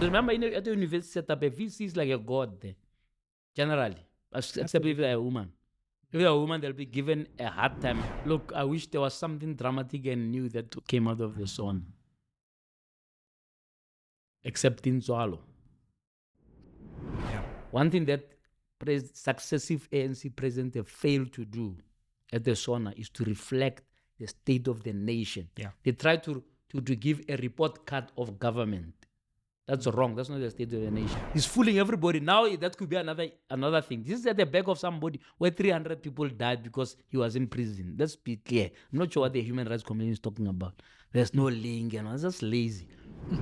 Remember, in, at the university setup, a VC is like a god there, generally, except if they're a woman. If they're a woman, they'll be given a hard time. Look, I wish there was something dramatic and new that came out of the sun. Except in Swallow. Yeah. One thing that pres- successive ANC presidents have failed to do at the SONA is to reflect the state of the nation. Yeah. They try to, to, to give a report card of government. That's wrong. That's not the state of the nation. He's fooling everybody. Now that could be another another thing. This is at the back of somebody where 300 people died because he was in prison. Let's be clear. I'm not sure what the human rights community is talking about. There's no link and all. It's just lazy.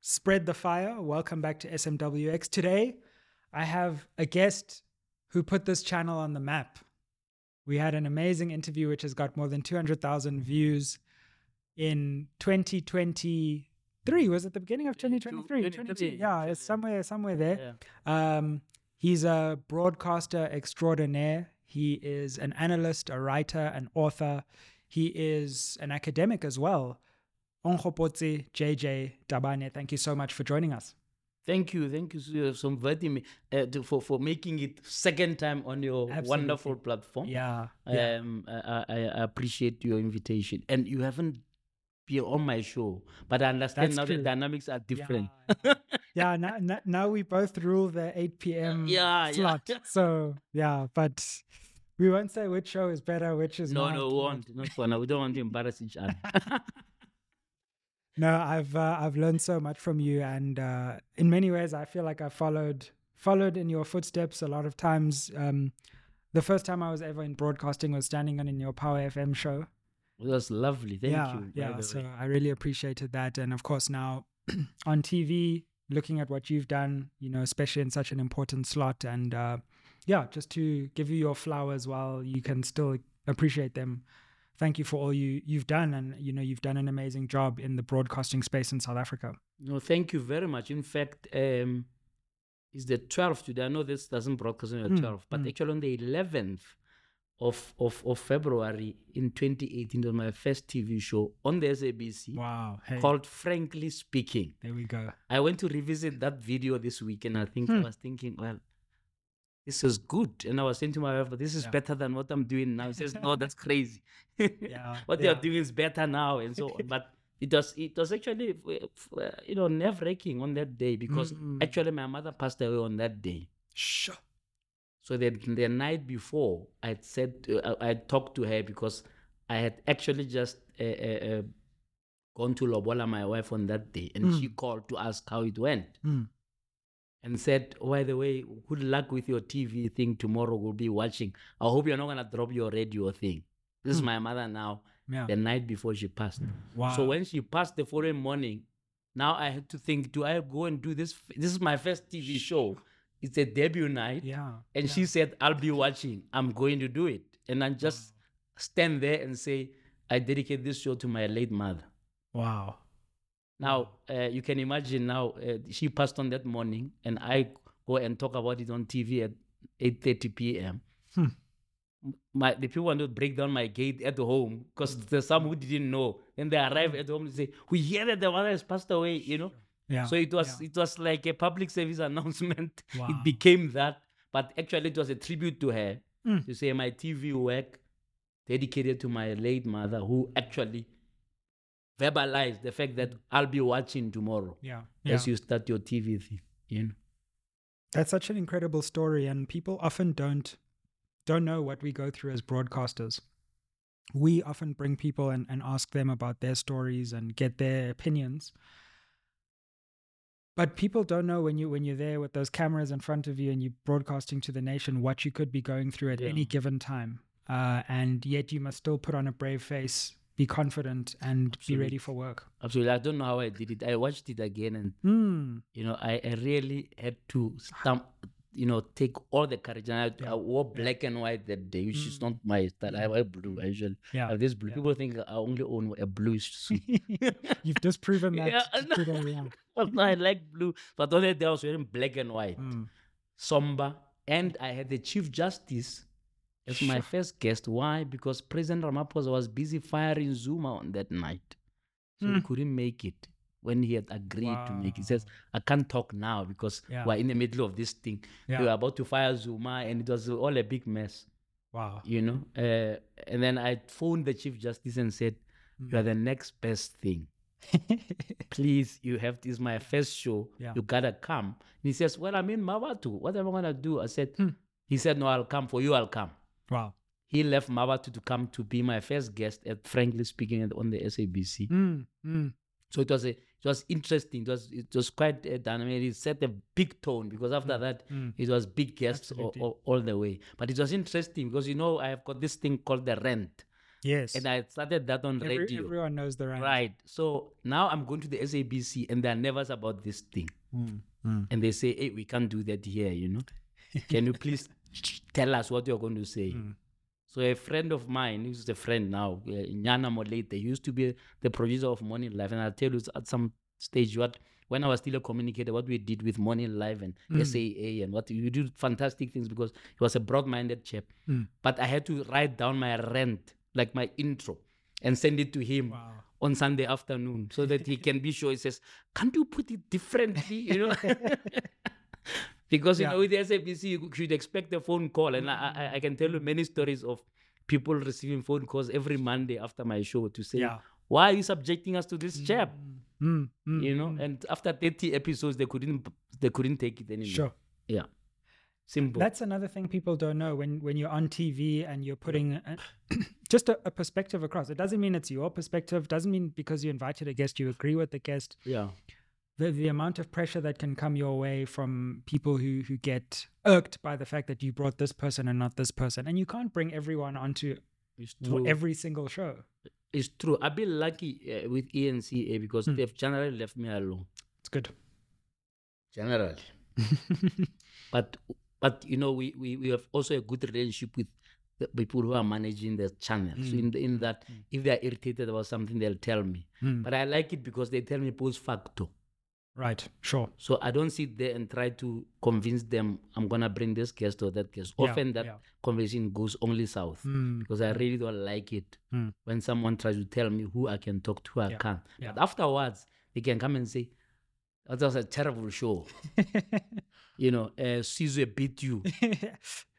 Spread the fire. Welcome back to SMWX. Today, I have a guest who put this channel on the map. We had an amazing interview which has got more than 200,000 views in 2023. Was it the beginning of 2023? 2023, Yeah, it's somewhere somewhere there. Yeah. Um, he's a broadcaster extraordinaire. He is an analyst, a writer, an author. He is an academic as well. Onkgopotse JJ Tabane, thank you so much for joining us. Thank you, thank you so- for inviting me uh, for for making it second time on your wonderful platform. Yeah. yeah. Um, I, I, I appreciate your invitation, and you haven't been on my show, but I understand That's now the dynamics are different. Yeah, yeah now, now, now we both rule the 8 p.m. Yeah, yeah. slot. So, yeah, but we won't say which show is better, which is No, not. no, we won't. Not for now. We don't want to embarrass each other. No, I've uh, I've learned so much from you, and uh, in many ways, I feel like I followed followed in your footsteps. A lot of times, um, the first time I was ever in broadcasting was standing on in your Power FM show. It was lovely. Thank yeah, you. yeah. So way. I really appreciated that, and of course now on TV, looking at what you've done, you know, especially in such an important slot, and uh, yeah, just to give you your flowers while you can still appreciate them. Thank you for all you you've done, and you know you've done an amazing job in the broadcasting space in South Africa. No, thank you very much. In fact, um, it's the 12th today. I know this doesn't broadcast on the Mm, 12th, but mm. actually on the 11th of, of, of February in 2018, it was my first TV show on the SABC Wow. Hey, called Frankly Speaking. there we go. I went to revisit that video this week and I think I Hmm. was thinking, well, this is good. And I was saying to my wife, but this is Yeah. better than what I'm doing now. She says, no, that's crazy. Yeah, what yeah. you're doing is better now and so on. But it was it was actually you know nerve wracking on that day because Mm. actually my mother passed away on that day. Sure. So the the night before, I'd said uh, I talked to her because I had actually just uh, uh, uh, gone to Lobola, my wife, on that day, and she called to ask how it went Mm. and said, "By the way, good luck with your TV thing tomorrow. We'll be watching. I hope you're not gonna drop your radio thing." This is my mother now. Yeah. The night before she passed. Wow. So when she passed the following morning, now I had to think: Do I go and do this? This is my first TV show. It's a debut night. yeah. And she said, I'll be watching. I'm going to do it. And I just stand there and say, I dedicate this show to my late mother. Wow. Now, uh, you can imagine now, uh, she passed on that morning, and I go and talk about it on TV at 8.30 p.m. Hmm. My, the people want to break down my gate at home because there's some who didn't know. Then they arrive at home and say, we hear that the mother has passed away, you know. Yeah. So it was it was like a public service announcement. Wow. It became that, but actually it was a tribute to her Mm. to say my TV work dedicated to my late mother, who actually verbalized the fact that I'll be watching tomorrow yeah. Yeah. as you start your TV thing. You know, That's such an incredible story, and people often don't don't know what we go through as broadcasters. We often bring people and, and ask them about their stories and get their opinions. But people don't know when you when you're there with those cameras in front of you and you're broadcasting to the nation what you could be going through at Yeah. any given time. Uh, and yet you must still put on a brave face, be confident, and be ready for work. absolutely. I don't know how I did it. I watched it again, and Mm. you know, I, I really had to stamp. You know, take all the courage. And I, I wore black and white that day, which is mm. not my style. I mm. wear blue. I usually Yeah. have this blue. Yeah. People think I only own a blue suit. You've disproven that Yeah, I t- know. today. Yeah. Well, no, I like blue, but on that day I was wearing black and white, Mm. somber, and I had the Chief Justice as my first guest. Why? Because President Ramaphosa was busy firing Zuma on that night. So he mm. couldn't make it when he had agreed to make. He says, I can't talk now because Yeah. we're in the middle of this thing. Yeah. We were about to fire Zuma and it was all a big mess, Wow. you know. Uh, and then I phoned the Chief Justice and said, You are the next best thing. Please, you have this my first show. Yeah. You gotta come. And he says, Well, I'm in Mawatu. What am I gonna do? I said, Hmm. He said, No, I'll come for you, I'll come. Wow. He left Mawatu to come to be my first guest at Frankly Speaking on the SABC. Mm, mm. So it was a, it was interesting. It was it was quite uh, dynamic. It set a big tone because after that mm. it was big guests all, all, all the way. But it was interesting because you know I have got this thing called the rent, Yes. and I started that on Every- radio. everyone knows the rent. Right. So now I'm going to the SABC and they're nervous about this thing. Mm, mm. And they say, hey, we can't do that here, you know. Can you please tell us what you're going to say? So a friend of mine, who's a friend now, uh, Nyana Molete, he used to be the producer of Morning Live. And I'll tell you at some stage what when I was still a communicator, what we did with Morning Live and Mm. SAA and what we did fantastic things because he was a broad-minded chap. Mm. But I had to write down my rent, like my intro, and send it to him Wow. on Sunday afternoon so that he can be sure. He says, "Can't you put it differently?" You know, because you Yeah. know with the SABC you should expect a phone call, and I, I, I can tell you many stories of people receiving phone calls every Monday after my show to say, Yeah. "Why are you subjecting us to this chap?" Mm, mm, You know, mm. and after thirty episodes, they couldn't they couldn't take it anymore. Sure. Yeah, simple. That's another thing people don't know when when you're on TV and you're putting a, just a, a perspective across. It doesn't mean it's your perspective. Doesn't mean because you invited a guest you agree with the guest. yeah, The the amount of pressure that can come your way from people who who get irked by the fact that you brought this person and not this person, and you can't bring everyone onto it's w- true. every single show. it's true. I've been lucky uh, with ENCA because Hmm. they've generally left me alone. It's good. Generally. but but you know we, we we have also a good relationship with the people who are managing the channel so in, in that if they are irritated about something they'll tell me Mm. but i like it because they tell me post facto Right. Sure. so i don't sit there and try to convince them i'm gonna bring this guest or that guest Yeah, often that yeah. conversation goes only south Mm. because i really don't like it Mm. when someone tries to tell me who i can talk to i Yeah, can't but afterwards they can come and say that was a terrible show you know uh, Caesar beat you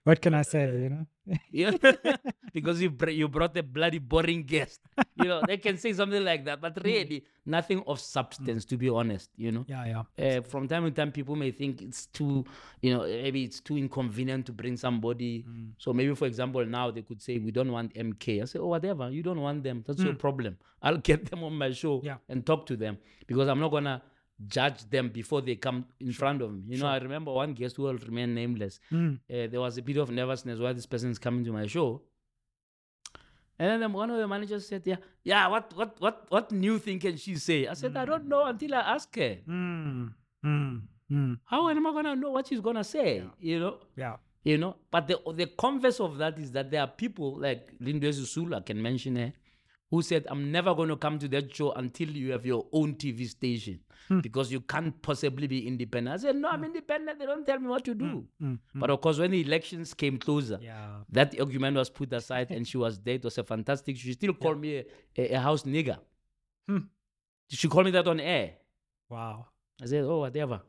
what can I say? You know. Yeah, because you br- you brought a bloody boring guest. You know, they can say something like that, but really nothing of substance, to be honest. You know, Yeah. Yeah. uh, from time to time, people may think it's too, you know, maybe it's too inconvenient to bring somebody. Mm. So maybe, for example, now they could say we don't want MK. I say, oh, whatever, you don't want them. That's your problem. I'll get them on my show Mm. Yeah. and talk to them because I'm not gonna judge them before they come in front of me. You know, I remember one guest who will remain nameless Mm. uh, there was a bit of nervousness while this person is coming to my show. And then one of the managers said, "Yeah, yeah. What, what, what, what new thing can she say?" I said, "I don't know until I ask her. Mm. Mm. Mm. How am I gonna know what she's gonna say? You know, Yeah. you know. But the the converse of that is that there are people like Lindiwe I can mention her, who said, "I'm never gonna come to that show until you have your own TV station because you can't possibly be independent." I said, "No, I'm independent. They don't tell me what to do." Mm. But of course, when the elections came closer, Yeah. that argument was put aside and she was there. It was a fantastic. She still called me a, a, a house nigger. Hmm. She called me that on air. Wow. I said, oh, whatever.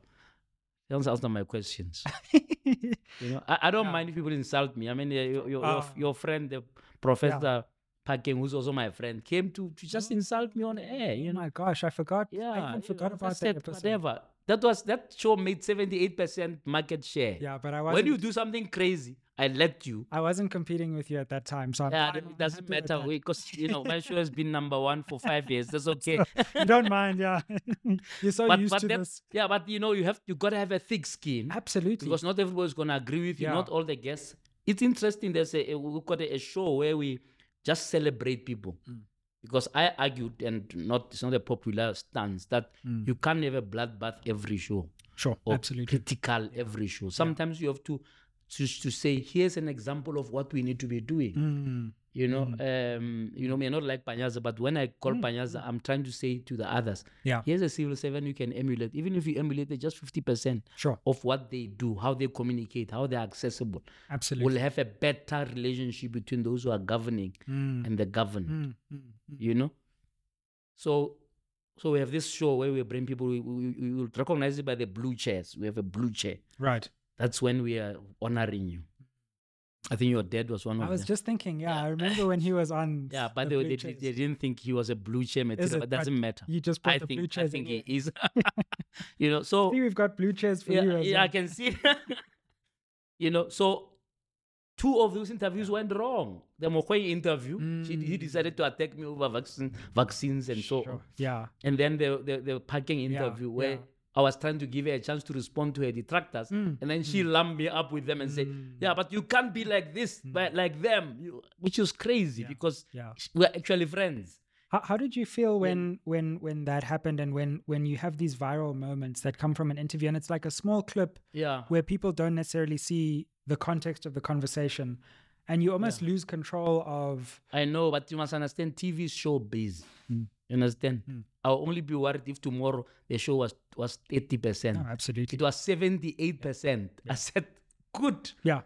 Don't answer my questions. you know, I, I don't mind if people insult me. I mean, uh, your, your, Ah. your, your friend, the Professor Phakeng, who's also my friend, came to, to just insult me on air. You Oh know, my gosh, I forgot. yeah, I even forgot know, I about that said, episode. Whatever. That was that show made seventy eight percent market share. Yeah, but I wasn't. when you do something crazy, I let you. I wasn't competing with you at that time, so I'm Yeah, it I'm doesn't happy with matter because you know my show has been number one for five years. That's okay. you don't mind, yeah. You're so but used but to that, this. yeah, but you know you have you gotta have a thick skin Absolutely. because not everybody's gonna agree with you. Yeah. Not all the guests. It's interesting. There's a we've got a, a show where we just celebrate people. Mm. Because I argued, and not it's not a popular stance that Mm. you can't have a bloodbath every show sure, or absolutely. critical every show. Sometimes you have to, to to say, here's an example of what we need to be doing. Mm. You know, um, you know, me not like Panyaza, but when I call Panyaza, I'm trying to say to the others, Yeah, here's a civil servant you can emulate. Even if you emulate it just 50% sure, of what they do, how they communicate, how they're accessible, absolutely. we'll have a better relationship between those who are governing Mm. and the governed, Mm, mm, mm. you know? So So we have this show where we bring people. We, we, we will recognize it by the blue chairs. We have a blue chair. Right. That's when we are honoring you. I think your dad was one of them. I was them. just thinking, yeah, I remember when he was on. Yeah, by the way, they, they, didn't think he was a blue chair material, it? but doesn't matter. You just put I the think blue I think in he is. you know, so See, we've got blue chairs for yeah, you. As yeah, I can see. you know, so two of those interviews went wrong. The Mogoeng interview, she, he mm. decided to attack me over vaccine, vaccines and so on. Yeah. And then the, the, the Phakeng interview where yeah. I was trying to give her a chance to respond to her detractors. Mm, And then she lumped me up with them and said, Yeah, but you can't be like this, but like them, you, which was crazy because Mm. Yeah. we're actually friends. How, how did you feel when when when that happened and when when you have these viral moments that come from an interview and it's like a small clip Yeah. where people don't necessarily see the context of the conversation and you almost lose control of I know, but you must understand TV show based. You understand? I'll only be worried if tomorrow the show was was 80%. no, absolutely It was 78%. I said, good. yeah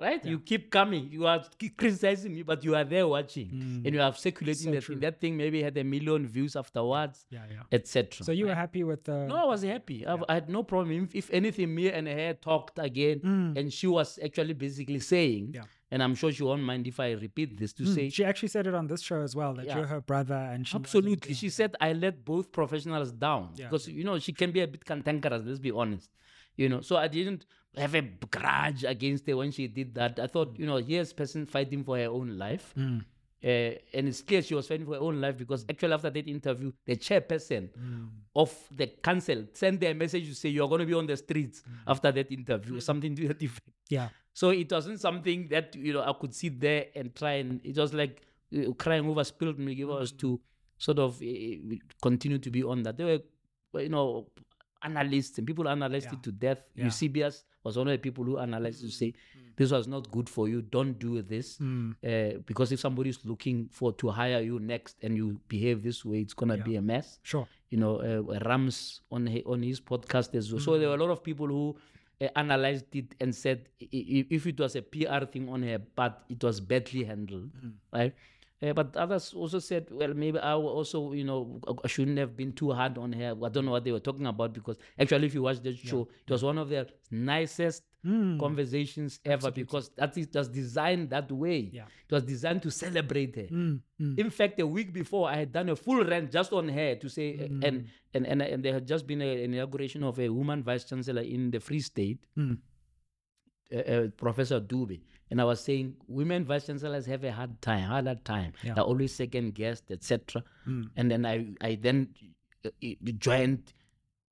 Right? You keep coming. You are keep criticizing me, but you are there watching. And you are circulating So that true. thing. That thing maybe had a million views afterwards, yeah yeah etc. so you were happy with the No, I was happy. I, I had no problem. If, if anything, me and her talked again, and she was actually basically saying, Mm. Yeah. And I'm sure she won't mind if I repeat this to say, she actually said it on this show as well that Yeah. you're her brother and she Absolutely. She said I let both professionals down Yeah. because you know she can be a bit cantankerous. Let's be honest. You know, so I didn't have a grudge against her when she did that. I thought, you know, here's person fighting for her own life. Mm. Uh, and it's clear she was fighting for her own life because actually after that interview, the chairperson Mm. of the council sent a message to say you're going to be on the streets Mm. after that interview or something to that effect. yeah So it wasn't something that you know I could sit there and try and it was like uh, crying over spilled milk. It was to sort of uh, continue to be on that. There were you know analysts and people analyzed Yeah. it to death. Yeah. Eusebius was one of the people who analyzed to say this was not good for you. Don't do this Mm. uh, because if somebody is looking for to hire you next and you behave this way, it's gonna Yeah. be a mess sure you know, uh, Rams on on his podcast as well. So there were a lot of people who Uh, analyzed it and said if it was a PR thing on her part, it was badly handled, mm. right? Uh, but others also said, well, maybe I also, you know, I shouldn't have been too hard on her. I don't know what they were talking about because actually, if you watch the show, it was one of the nicest Mm. conversations ever because that is was designed that way. Yeah. It was designed to celebrate her. Mm, mm. In fact, a week before, I had done a full rant just on her to say, Mm. and, and and and there had just been a, an inauguration of a woman vice chancellor in the Free State, uh, uh, Professor Dube, and I was saying women vice chancellors have a hard time, harder time. Yeah. They're always second guessed, etc. Mm. And then I I then uh, uh, joined.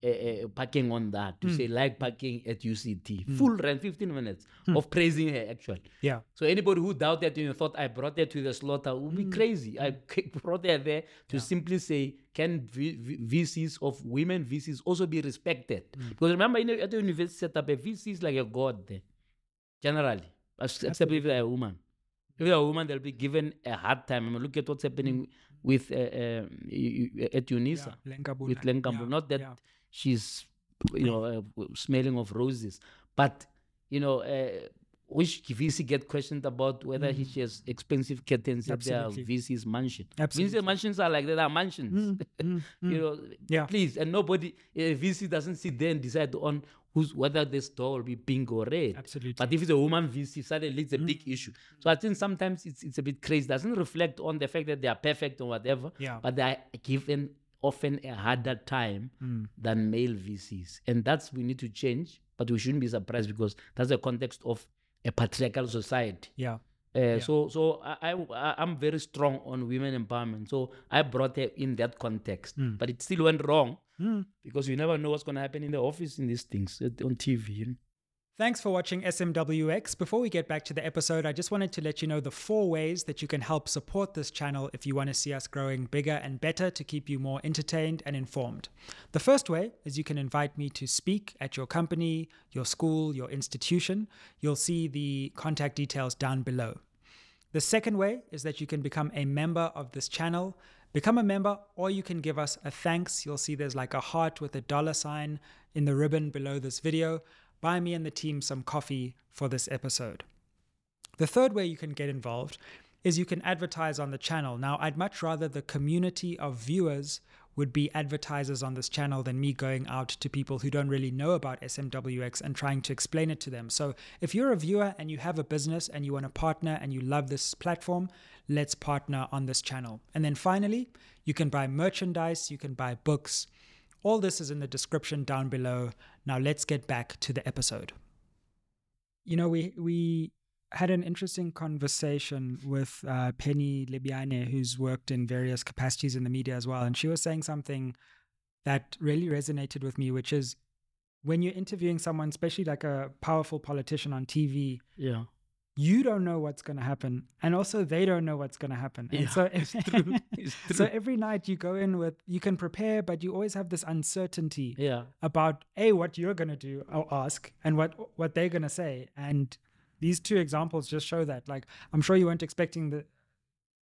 Uh, uh, Phakeng on that to Mm. say like Phakeng at UCT full rant 15 minutes of praising her actually yeah so anybody who doubted you and thought I brought her to the slaughter would be crazy. I brought her there to simply say, can v- v- VCs of women VCs also be respected? Because remember, at the university setup, a VC is like a god there, generally, except if they're a woman. If they're a woman, they'll be given a hard time. I mean, look at what's happening with uh, y- at UNISA yeah Lenkabula. with Lenkambo. Yeah, Not that yeah. she's, you know, uh, smelling of roses, but you know, uh, which VC get questioned about whether he she has expensive curtains at their Mm. VC's mansion. Absolutely. VC mansions are like that are mansions. Mm, you know, Yeah. please, and nobody, a VC doesn't sit there and decide on who's whether this door will be pink or red. Absolutely. But if it's a woman VC, suddenly it's a big mm. issue. So I think sometimes it's it's a bit crazy. Doesn't reflect on the fact that they are perfect or whatever. Yeah. But they are given often a harder time mm. than male VCs, and that's we need to change. But we shouldn't be surprised because that's the context of a patriarchal society. yeah Uh, So, so I, I, I'm very strong on women empowerment. So I brought her in that context, mm. but it still went wrong because you never know what's going to happen in the office in these things uh, on TV. Thanks for watching SMWX. Before we get back to the episode, I just wanted to let you know the four ways that you can help support this channel if you want to see us growing bigger and better to keep you more entertained and informed. The first way is you can invite me to speak at your company, your school, your institution. You'll see the contact details down below. The second way is that you can become a member of this channel. Become a member, or you can give us a thanks. You'll see there's like a heart with a dollar sign in the ribbon below this video. Buy me and the team some coffee for this episode. The third way you can get involved is you can advertise on the channel. Now, I'd much rather the community of viewers would be advertisers on this channel than me going out to people who don't really know about SMWX and trying to explain it to them. So if you're a viewer and you have a business and you want to partner and you love this platform, let's partner on this channel. And then finally, you can buy merchandise, you can buy books. All this is in the description down below. Now let's get back to the episode. You know, we we had an interesting conversation with uh, Penny Lebyane, who's worked in various capacities in the media as well. And she was saying something that really resonated with me, which is when you're interviewing someone, especially like a powerful politician on TV, Yeah. you don't know what's going to happen. And also, they don't know what's going to happen. And Yeah, so, it's true. It's so every night you go in with, you can prepare, but you always have this uncertainty Yeah. about a what you're going to do or ask and what what they're going to say and these two examples just show that like i'm sure you weren't expecting the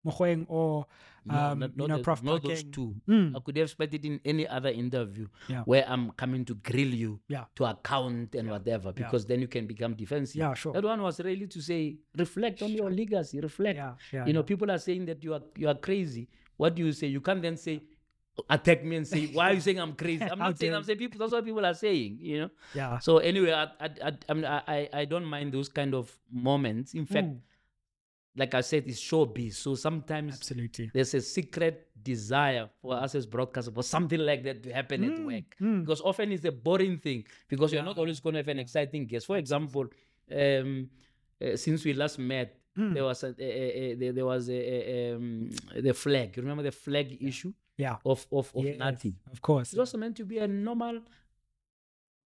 Mogoeng or No, um, not, you know prof not those two. Mm, I could have expected in any other interview Yeah. where I'm coming to grill you Yeah. to account and whatever, Yeah. because then you can become defensive. yeah sure That one was really to say, reflect on your legacy, reflect. yeah yeah you know, people are saying that you are you are crazy. What do you say? You can't then say, attack me and say, why are you saying I'm crazy? I'm not saying I'm saying people. That's what people are saying. You know. yeah So anyway, I I I, I, mean, I, don't mind those kind of moments. In fact, Mm, like I said, it's showbiz. So sometimes absolutely there's a secret desire for us as broadcasters for something like that to happen at Mm, work. mm. Because often it's a boring thing because you're not always going to have an exciting guest. For example, um, uh, since we last met, Mm. there was a, a, a, a- there, was a, a, um, the flag. You remember the flag issue yeah of of, of Yes, Nathi? of course It was meant to be a normal,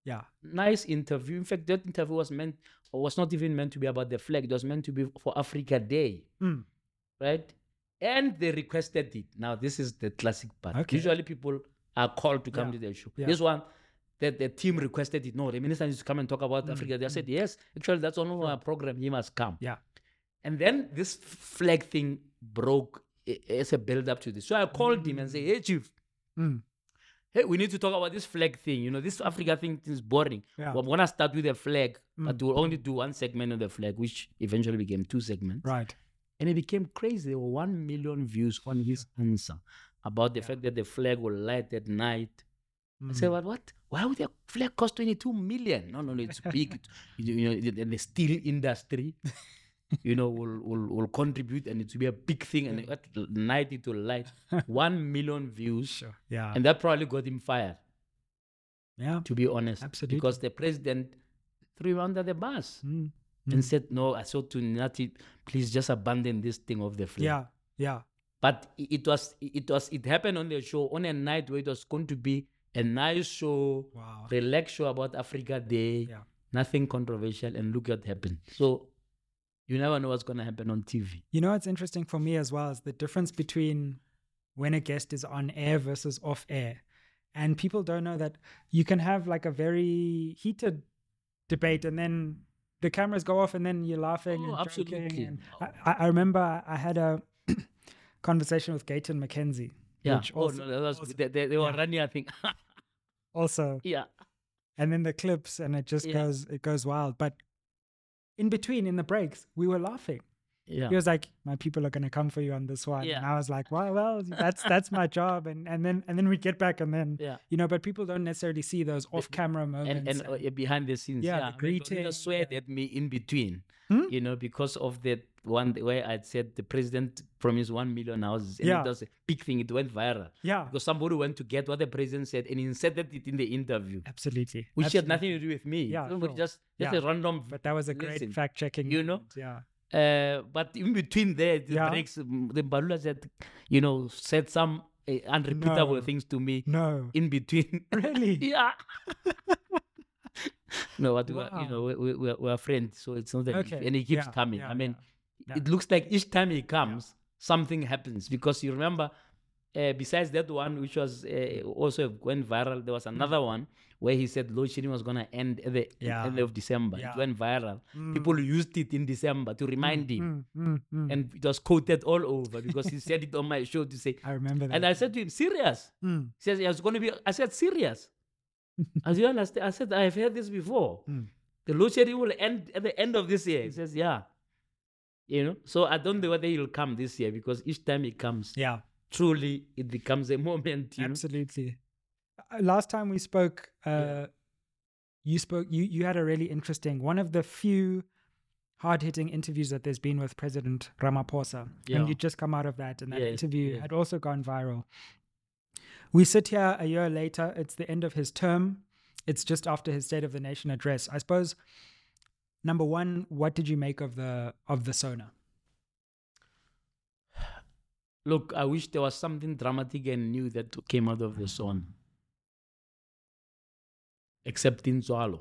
yeah nice interview. In fact, that interview was meant or was not even meant to be about the flag. It was meant to be for Africa Day Mm, right? And they requested it. Now, this is the classic part. Okay. Usually, people are called to come Yeah. to the show. Yeah. This one, that the team requested it. No, the minister needs to come and talk about Mm, Africa. They said, yes, actually, that's on our program. He must come. yeah And then this flag thing broke as a build up to this. So I called him and said, hey, Chief, Mm, hey, we need to talk about this flag thing. You know, this Africa thing is boring. yeah We're going to start with the flag, but Mm. we'll only do one segment of the flag, which eventually became two segments right and it became crazy. There were one million views on his answer about the Yeah. fact that the flag will light at night. I said, Mm, what? What? Why would the flag cost twenty-two million? No, no, no, it's big. You you know, the, the steel industry, you know, will, will will contribute, and it will be a big thing. And at night it will light one million views, sure. Yeah. And that probably got him fired. yeah. To be honest, Absolutely. because the president threw him under the bus Mm, and mm. said, "No, I saw to Nathi, please just abandon this thing of the flag." yeah. Yeah. But it was it was it happened on the show on a night where it was going to be a nice show. Wow. Relaxed show about africa day. Yeah. nothing controversial and look what happened. So you never know what's going to happen on tv You know what's interesting for me as well is the difference between when a guest is on air versus off air. And people don't know that you can have like a very heated debate and then the cameras go off and then you're laughing Oh, and joking. absolutely. And I, I I remember I had a conversation with Gayton McKenzie. yeah Which oh no that was also- they, they, they were yeah. running i think Also, yeah and then the clips and it just Yeah. goes it goes wild. But in between, in the breaks, we were laughing. yeah. He was like my people are going to come for you on this one. And i was like well well that's that's my job. And and then and then we get back and then yeah. you know but people don't necessarily see those off camera moments. and and uh, yeah, behind the scenes Yeah, yeah, the greeting, sweat yeah. at me in between Hmm? you know because of that one where i'd said the president promised 1 million houses and Yeah. it was a big thing it went viral yeah because somebody went to get what the president said and inserted it in the interview, absolutely which had nothing to do with me. Yeah, somebody sure. just just Yeah. a random. but that was a great fact checking you know? yeah Uh, but in between there, the Yeah. breaks, mm, the Mbalula said, you know, said some uh, unrepeatable No. things to me no in between. really yeah. no, but we are, you know, we, we, we're, we're friends, so it's not that. okay And he keeps yeah, coming. yeah, I mean, yeah. it looks like each time he comes, something happens because you remember. Uh, besides that one, which was uh, also went viral, there was another one where he said load shedding was gonna end at the Yeah. end of December. Yeah. It went viral. Mm, People used it in December to remind him, mm, mm, mm. and it was quoted all over because he said it on my show to say. i remember that And I said to him, "Serious?" Mm, He says, "Yeah, it's going to be." I said, "Serious?" As you understand, I said, "I've heard this before. Mm. The load shedding will end at the end of this year." He says, "Yeah." You know, so I don't know whether he'll come this year because each time he comes, yeah truly it becomes a moment. You know? Absolutely. Uh, Last time we spoke, uh, you spoke. You you had a really interesting one of the few hard hitting interviews that there's been with President Ramaphosa, Yeah. and you just come out of that, and that interview had also gone viral. We sit here a year later. It's the end of his term. It's just after his State of the Nation address. I suppose. Number one, what did you make of the of the Sona? Look, I wish there was something dramatic and new that came out of the mm. song. Except Tintswalo.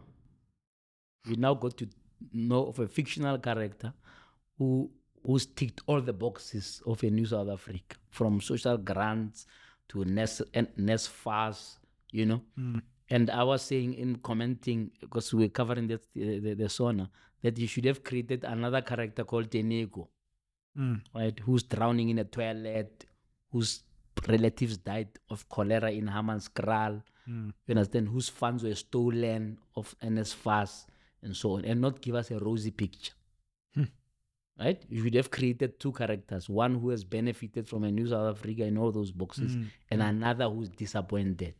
We now got to know of a fictional character who who's ticked all the boxes of a new South Africa, from social grants to NES, and NSFAS, you know. Mm. And I was saying in commenting, because we were covering the, the, the Sona, that you should have created another character called Tenego mm. right, who's drowning in a toilet, whose relatives died of cholera in Hammanskraal, mm. you understand, whose funds were stolen of NSFAS and so on, and not give us a rosy picture. Hmm. Right? You should have created two characters one who has benefited from a new South Africa in all those boxes, mm. and another who's disappointed.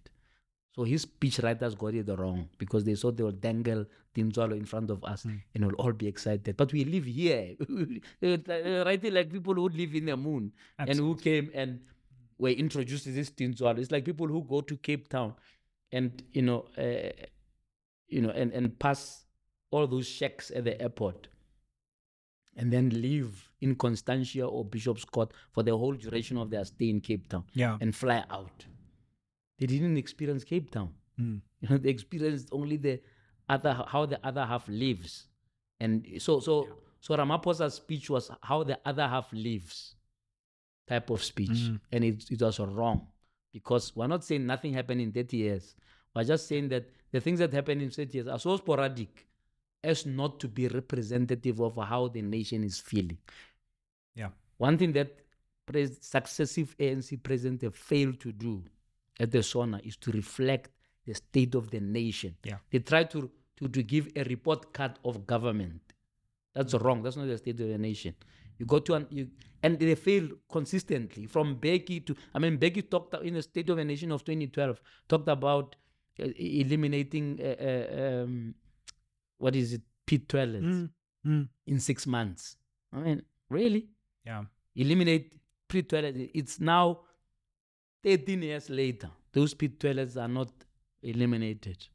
So his speech writers got it wrong because they thought they will dangle Tintswalo in front of us and we'll all be excited. But we live here. They writing like people who live in the moon and who came and were introduced to this Tintswalo. It's like people who go to Cape Town and, you know, uh, you know, and, and pass all those shacks at the airport and then live in Constantia or Bishopscourt for the whole duration of their stay in Cape Town Yeah. and fly out. They didn't experience Cape Town. Hmm. You know, they experienced only the other how the other half lives. And so so so Ramaphosa's speech was how the other half lives type of speech. Hmm. And it, it was wrong. Because we're not saying nothing happened in 30 years. We're just saying that the things that happened in 30 years are so sporadic as not to be representative of how the nation is feeling. Yeah. One thing that pres- successive ANC presidents have failed to do at the SONA is to reflect the state of the nation. Yeah. They try to, to, to give a report card of government. That's wrong. That's not the state of the nation. You go to an you and they fail consistently from Mbeki to I mean Mbeki talked in the State of the Nation of 2012 talked about uh, eliminating uh, uh, um, what is it pit toilets in six months. I mean really Yeah. eliminate pit toilets. It's now 13 years later. Those pit toilets are not eliminated.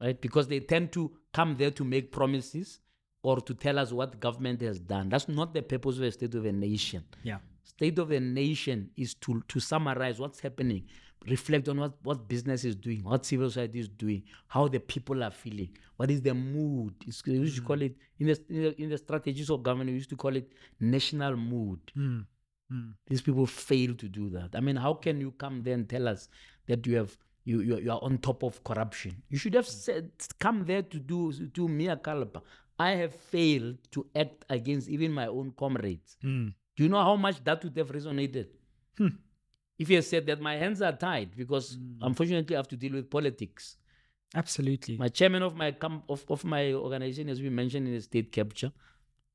Right? Because they tend to come there to make promises or to tell us what government has done. That's not the purpose of a state of a nation. Yeah. State of the nation is to, to summarize what's happening, reflect on what, what business is doing, what civil society is doing, how the people are feeling, what is the mood. It's, we used to call mm. it, in the, in the, in the strategies of government, we used to call it national mood. Mm. Hmm. These people fail to do that. I mean, how can you come there and tell us that you have you you, you are on top of corruption? You should have said come there to do to mea culpa. I have failed to act against even my own comrades. Hmm. Do you know how much that would have resonated? Hmm. If he had said that my hands are tied because unfortunately I have to deal with politics. Absolutely. My chairman of my com- of, of my organization, as we mentioned in the state capture,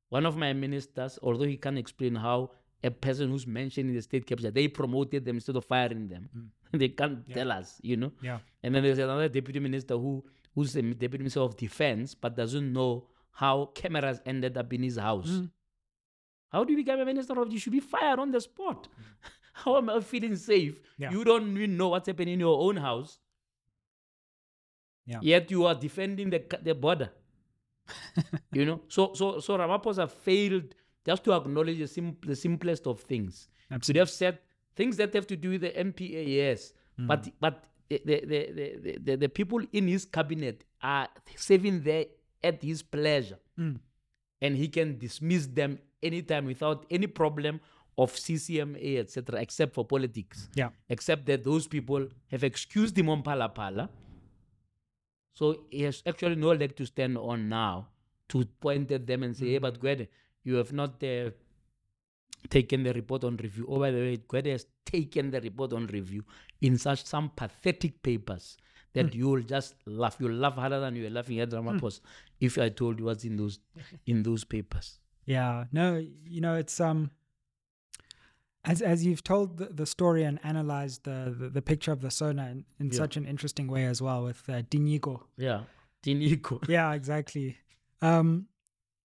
one of my ministers, although he can't explain how a person who's mentioned in the state capture, they promoted them instead of firing them. Mm. they can't tell us, you know. Yeah. And then there's another deputy minister who who's the deputy minister of defense, but doesn't know how cameras ended up in his house. Mm. How do you become a minister of? You should be fired on the spot. Mm. how am I feeling safe? Yeah. You don't even know what's happening in your own house. Yeah. Yet you are defending the the border. you know, so so so Ramaphosa failed just to acknowledge the, sim- the simplest of things. Should have said things that have to do with the MPA, yes, mm. but but the the, the, the, the the people in his cabinet are serving there at his pleasure, mm. and he can dismiss them anytime without any problem of CCMA, etc., except for politics. Yeah. Except that those people have excused him on Phala Phala. Pala. So he has actually no leg to stand on now to point at them and say, hey, mm. but Gwede, you have not uh, taken the report on review. Oh, by the way, Gwede has taken the report on review in such some pathetic papers that you will just laugh. You'll laugh harder than you were laughing at Ramaphosa if I told you what's in those in those papers. Yeah, no, you know, it's um As as you've told the, the story and analyzed the, the, the picture of the Sona in, in Yeah. such an interesting way as well with uh, Dinyigo. Yeah. Tiniko. Yeah, exactly. Um,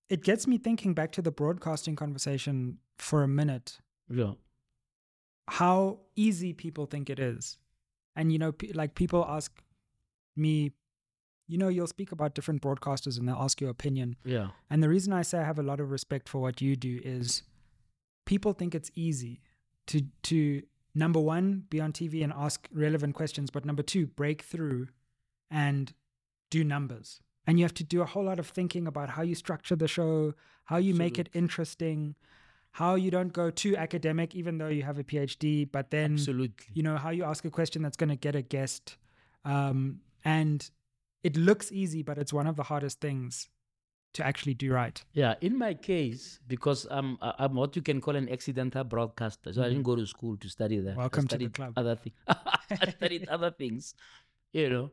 it gets me thinking back to the broadcasting conversation for a minute. Yeah. How easy people think it is, and you know, pe- like people ask me, you know, you'll speak about different broadcasters and they'll ask your opinion. Yeah. And the reason I say I have a lot of respect for what you do is people think it's easy to to number one be on TV and ask relevant questions, but number two break through and do numbers. And you have to do a whole lot of thinking about how you structure the show, how you make it interesting, how you don't go too academic, even though you have a PhD, but then Absolutely. you know how you ask a question that's going to get a guest um, and it looks easy but it's one of the hardest things to actually do right Yeah, in my case, because I'm I'm what you can call an accidental broadcaster, so I didn't go to school to study that. I Mm-hmm. Welcome to the club. Other things, I studied other things, you know,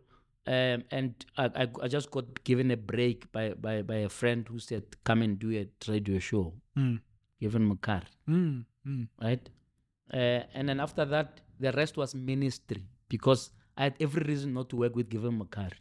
um, and I, I I just got given a break by by by a friend who said, "Come and do a radio show." Mm. Given Mkhari, Mm, mm, right? Uh, and then after that, the rest was ministry because I had every reason not to work with Given Mkhari.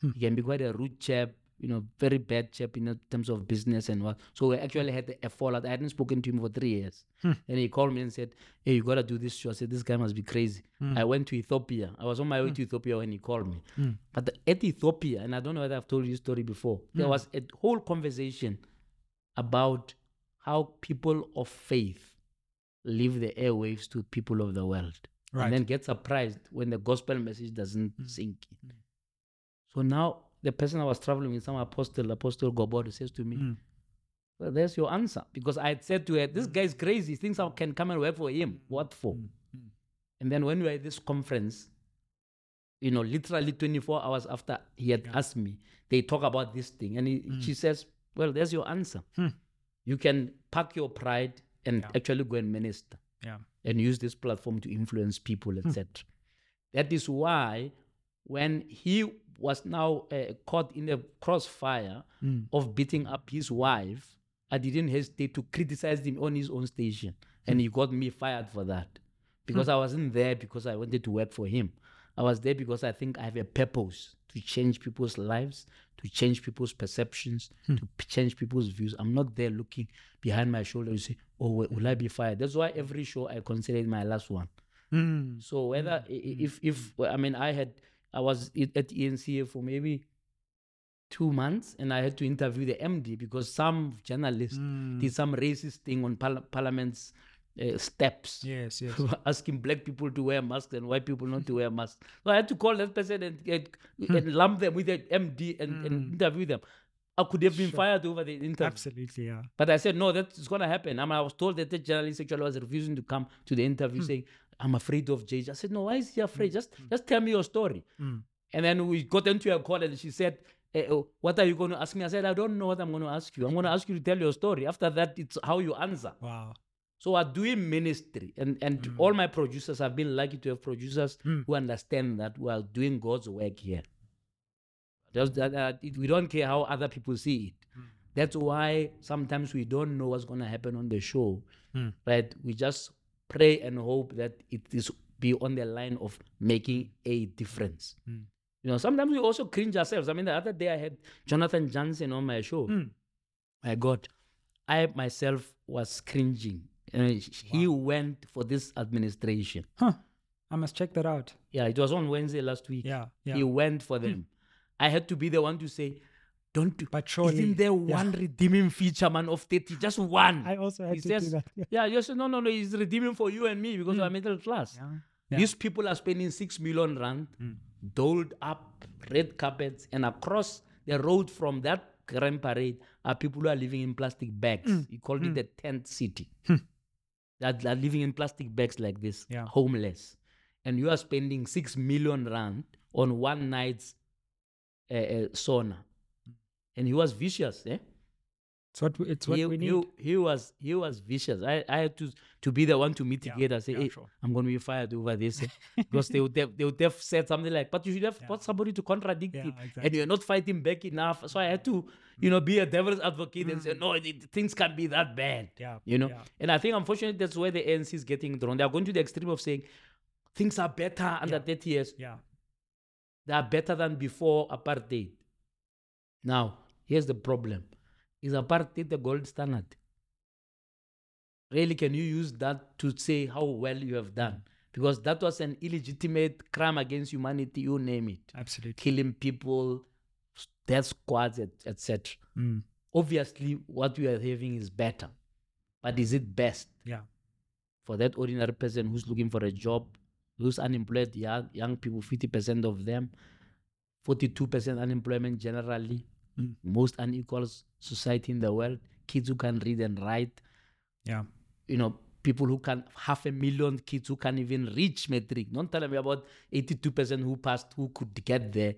Hmm. He can be quite a rude chap, you know, very bad chap in terms of business and what. So we actually had a fallout. I hadn't spoken to him for three years. Hmm. And he called me and said, Hey, you got to do this show. I said, This guy must be crazy. Hmm. I went to Ethiopia. I was on my way to Ethiopia when he called me. Hmm. But the, at Ethiopia, and I don't know whether I've told you this story before, there Hmm. was a whole conversation about how people of faith leave the airwaves to people of the world right and then get surprised when the gospel message doesn't sink in. So now the person I was traveling with, some apostle, Apostle Gobodo, says to me, Mm. Well, there's your answer. Because I had said to her, This guy is crazy. He thinks I can come and work for him. What for? Mm, mm. And then when we were at this conference, you know, literally 24 hours after he had asked me, they talk about this thing. And he, she says, Well, there's your answer. Hmm. You can pack your pride and Yeah. actually go and minister yeah and use this platform to influence people, etc. That is why when he was now uh, caught in the crossfire Mm. of beating up his wife, I didn't hesitate to criticize him on his own station. And he got me fired for that because I wasn't there because I wanted to work for him. I was there because I think I have a purpose to change people's lives, to change people's perceptions, to p- change people's views. I'm not there looking behind my shoulder and say, "Oh, will will I be fired?" That's why every show I consider it my last one. Mm. So whether i- if if I mean I had I was at ENCA for maybe two months and I had to interview the MD because some journalist Mm. did some racist thing on parla- Parliament's uh, steps. yes yes asking black people to wear masks and white people not to wear masks. So I had to call that person and, and, Hmm. and lump them with the MD and, and interview them. I could have been Sure. fired over the interview. absolutely yeah But I said, no, that's going to happen. I mean, I was told that the journalist actually was refusing to come to the interview saying, I'm afraid of JJ. I said, no, why is he afraid? Just, just tell me your story. Mm. And then we got into a call and she said, eh, oh, what are you going to ask me? I said, I don't know what I'm going to ask you. I'm going to ask you to tell your story. After that, it's how you answer. wow So we're doing ministry, and and all my producers have been lucky to have producers Mm. who understand that we are doing God's work here. Just that, it- we don't care how other people see it. That's why sometimes we don't know what's going to happen on the show, Mm. right? We just pray and hope that it is be on the line of making a difference. Mm. You know, sometimes we also cringe ourselves. I mean, the other day I had Jonathan Jansen on my show. Mm. My God, I myself was cringing. Uh, He went for this administration. huh i must check that out Yeah, it was on Wednesday last week. yeah yeah He went for them. I had to be the one to say, don't do. But surely- Isn't there yeah. one redeeming feature, man, of 30? Just one. i also had he to says, do that yeah yeah, you said, no, no, no, he's redeeming for you and me because hmm. we're middle class. yeah, yeah. These people are spending six million rand, hmm. doled up, red carpets, and across the road from that grand parade are people who are living in plastic bags. Hmm. He called it the tent city. that are living in plastic bags like this, Yeah. homeless. And you are spending six million rand on one night's uh, uh, SONA. And he was vicious, eh? It's what we, it's what he, we need. he, he was he was vicious. I, I had to to be the one to mitigate and say, yeah, hey, sure. I'm going to be fired over this eh." because they would have, they would have said something like, but you should have got somebody to contradict Yeah, it, and you're not fighting back enough. So I had to, you know, be a devil's advocate and say, no, it, things can't be that bad. Mm. Yeah, you know. yeah. And I think unfortunately that's where the ANC is getting drawn. They are going to the extreme of saying things are better under 30 years. Yeah. They are better than before apartheid. Now, here's the problem. Is apartheid the gold standard? Really, can you use that to say how well you have done? Because that was an illegitimate crime against humanity, you name it. Absolutely. Killing people, death squads, etc. Mm. Obviously, what we are having is better. But is it best? Yeah. for that ordinary person who's looking for a job, who's unemployed, young, young people, 50% of them, 42% unemployment generally, Mm. most unequal society in the world, kids who can read and write, Yeah. you know, people who can, half a million kids who can even reach matric. Don't tell me about 82% who passed, who could get there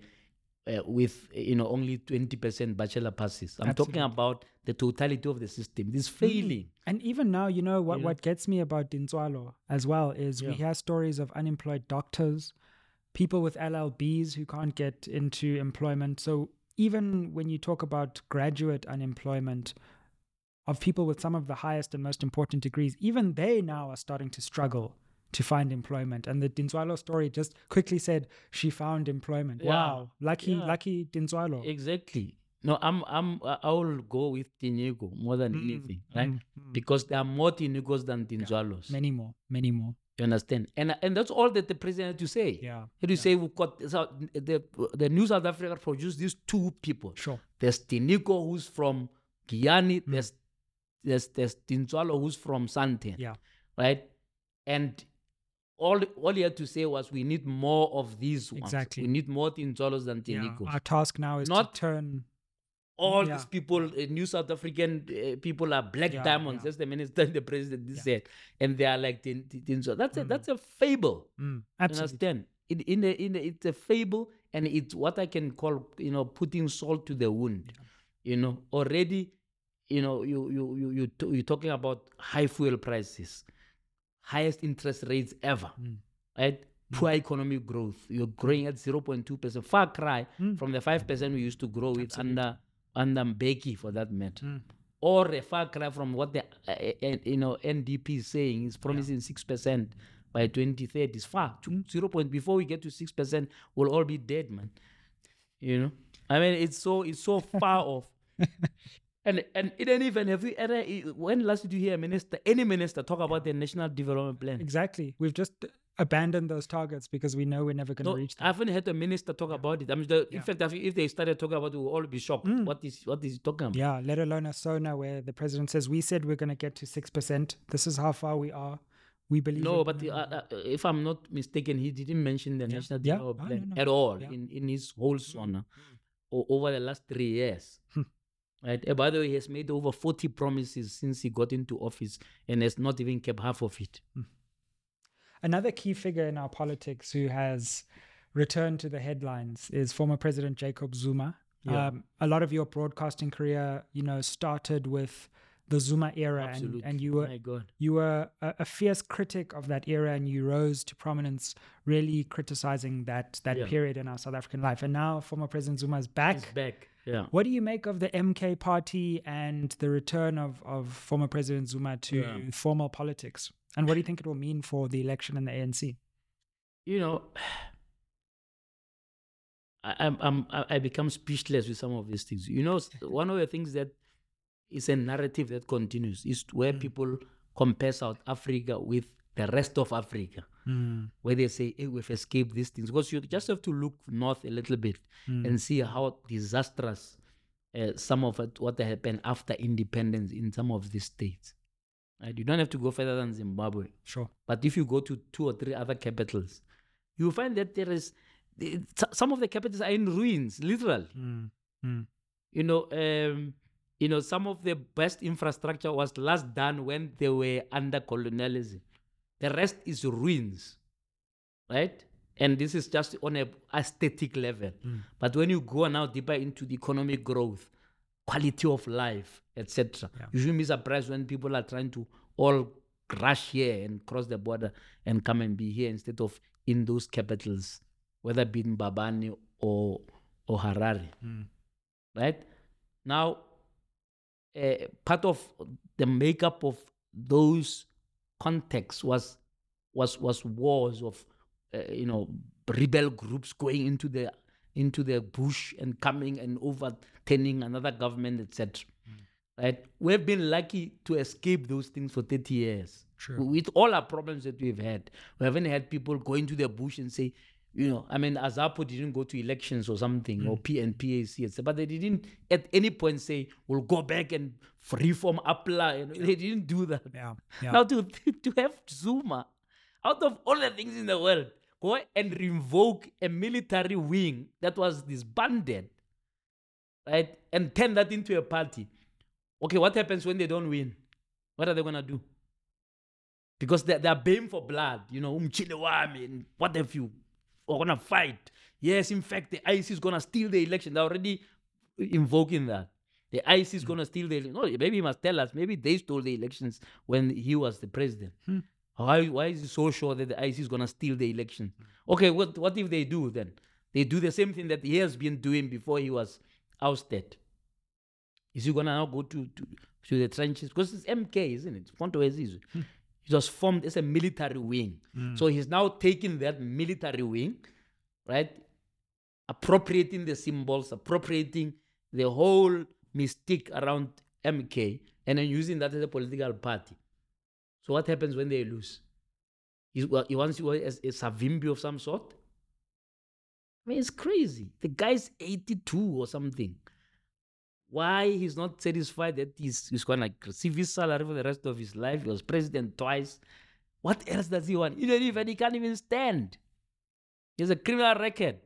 uh, with, you know, only 20% bachelor passes. I'm talking about the totality of the system. It is failing. And even now, you know what know? what gets me about Tintswalo as well is we hear stories of unemployed doctors, people with LLBs who can't get into employment. So even when you talk about graduate unemployment of people with some of the highest and most important degrees, even they now are starting to struggle to find employment. And the Tintswalo story just quickly said she found employment. Yeah. Wow, lucky, Yeah. lucky Tintswalo. Exactly. No, I'm I'm I will go with Tinyiko more than Mm, anything, right? mm, mm. Because there are more Tinyikos than Tintswalos. Many more, many more. You understand? And and that's all that the president had to say. Yeah, He had to say we've got so the the New South Africa produced these two people. Sure. There's Tinyiko who's from Giyani, Mm. there's there's there's Tintswalo who's from Sandton. Yeah. Right? And all all he had to say was we need more of these ones. Exactly. We need more Tintswalos than Yeah, our task now is Not- to turn. All Yeah. these people, uh, New South African uh, people are black Yeah, diamonds. yeah. That's the minister and the president said, and they are like tin, so That's a Mm. that's a fable. Mm, understand? In in a, in a, it's a fable, and it's what I can call you know putting salt to the wound. You know already, you know you you you you t- you're talking about high fuel prices, highest interest rates ever, Mm. right? Poor economic growth. You're growing at zero point two percent, far cry Mm. from the five percent we used to grow with under under Mbeki for that matter, Mm. or a far cry from what the uh, uh, you know NDP is saying is promising six percent by 2030. It's far to zero point. Before we get to six percent, we'll all be dead, man. You know, I mean, it's so it's so far off. And and it ain't even have you ever when last did you hear a minister any minister talk about the national development plan? Exactly. We've just abandoned those targets because we know we're never going to No, reach them. I haven't heard a minister talk about it. I mean, the, in fact, if- if they started talking about it, we'll all be shocked. Mm. What is what is he talking about? Yeah, let alone a SONA where the president says, We said we're going to get to 6%. This is how far we are. We believe No, it." but uh, uh, if I'm not mistaken, he didn't mention the national Yeah. development Oh, plan no, no. at all Yeah. in, in his whole sona o- over the last three years. Hmm. right. And by the way, he has made over 40 promises since he got into office and has not even kept half of it. Another key figure in our politics who has returned to the headlines is former President Jacob Zuma. Yeah. Um, a lot of your broadcasting career, you know, started with the Zuma era, and, and you were you were a, a fierce critic of that era, and you rose to prominence, really criticizing that that Yeah. period in our South African life. And now, former President Zuma is back. He's back. Yeah. What do you make of the MK party and the return of, of former President Zuma to Yeah. formal politics? And what do you think it will mean for the election in the ANC? you know, I, I'm, I'm, I become speechless with some of these things. You know, one of the things that is a narrative that continues is where Mm. people compare South Africa with the rest of Africa, where they say, hey, we've escaped these things. Because you just have to look north a little bit Mm. and see how disastrous uh, some of it, what happened after independence in some of these states. Right? You don't have to go further than Zimbabwe. Sure. But if you go to two or three other capitals, you find that there is some of the capitals are in ruins, literally. Mm. You know, um, you know, some of the best infrastructure was last done when they were under colonialism. The rest is ruins, right? And this is just on a aesthetic level. Mm. But when you go now deeper into the economic growth, quality of life, etc. Yeah. You shouldn't be surprised when people are trying to all rush here and cross the border and come and be here instead of in those capitals, whether it be in Babani or or Harare. Right now, uh, part of the makeup of those contexts was was was wars of uh, you know rebel groups going into the into the bush and coming and overturning another government etc mm. right we've been lucky to escape those things for 30 years True. with all our problems that we've had we haven't had people go into the bush and say you know, I mean, Azapo didn't go to elections or something, or mm. P and PAC, etc. But they didn't at any point say, we'll go back and reform APLA. You know, They didn't do that. Yeah. Yeah. Now, to, to have Zuma, out of all the things in the world, go and revoke a military wing that was disbanded, right? And turn that into a party. Okay, what happens when they don't win? What are they going to do? Because they're, they're baying for blood, you know, umshini wami, and what have you? We're to fight. Yes, in fact, the IC is to steal the election. They're already invoking that. The IC is hmm. going to steal the No, maybe he must tell us. Maybe they stole the elections when he was the president. Hmm. Why, why is he so sure that the IC is going to steal the election? Okay, what, what if they do then? They do the same thing that he has been doing before he was ousted. Is he going to now go to, to, to the trenches? Because it's MK, isn't it? Fonto Ezizwe. Hmm. It was formed as a military wing. Hmm. So he's now taking that military wing, right? Appropriating the symbols, appropriating the whole mystique around MK, and then using that as a political party. So what happens when they lose? He, well, he wants you as a Savimbi of some sort. I mean, it's crazy. The guy's 82 or something. Why he's not satisfied that he's, he's going to receive his salary for the rest of his life? He was president twice. What else does he want? Even if he can't even stand. He has a criminal record.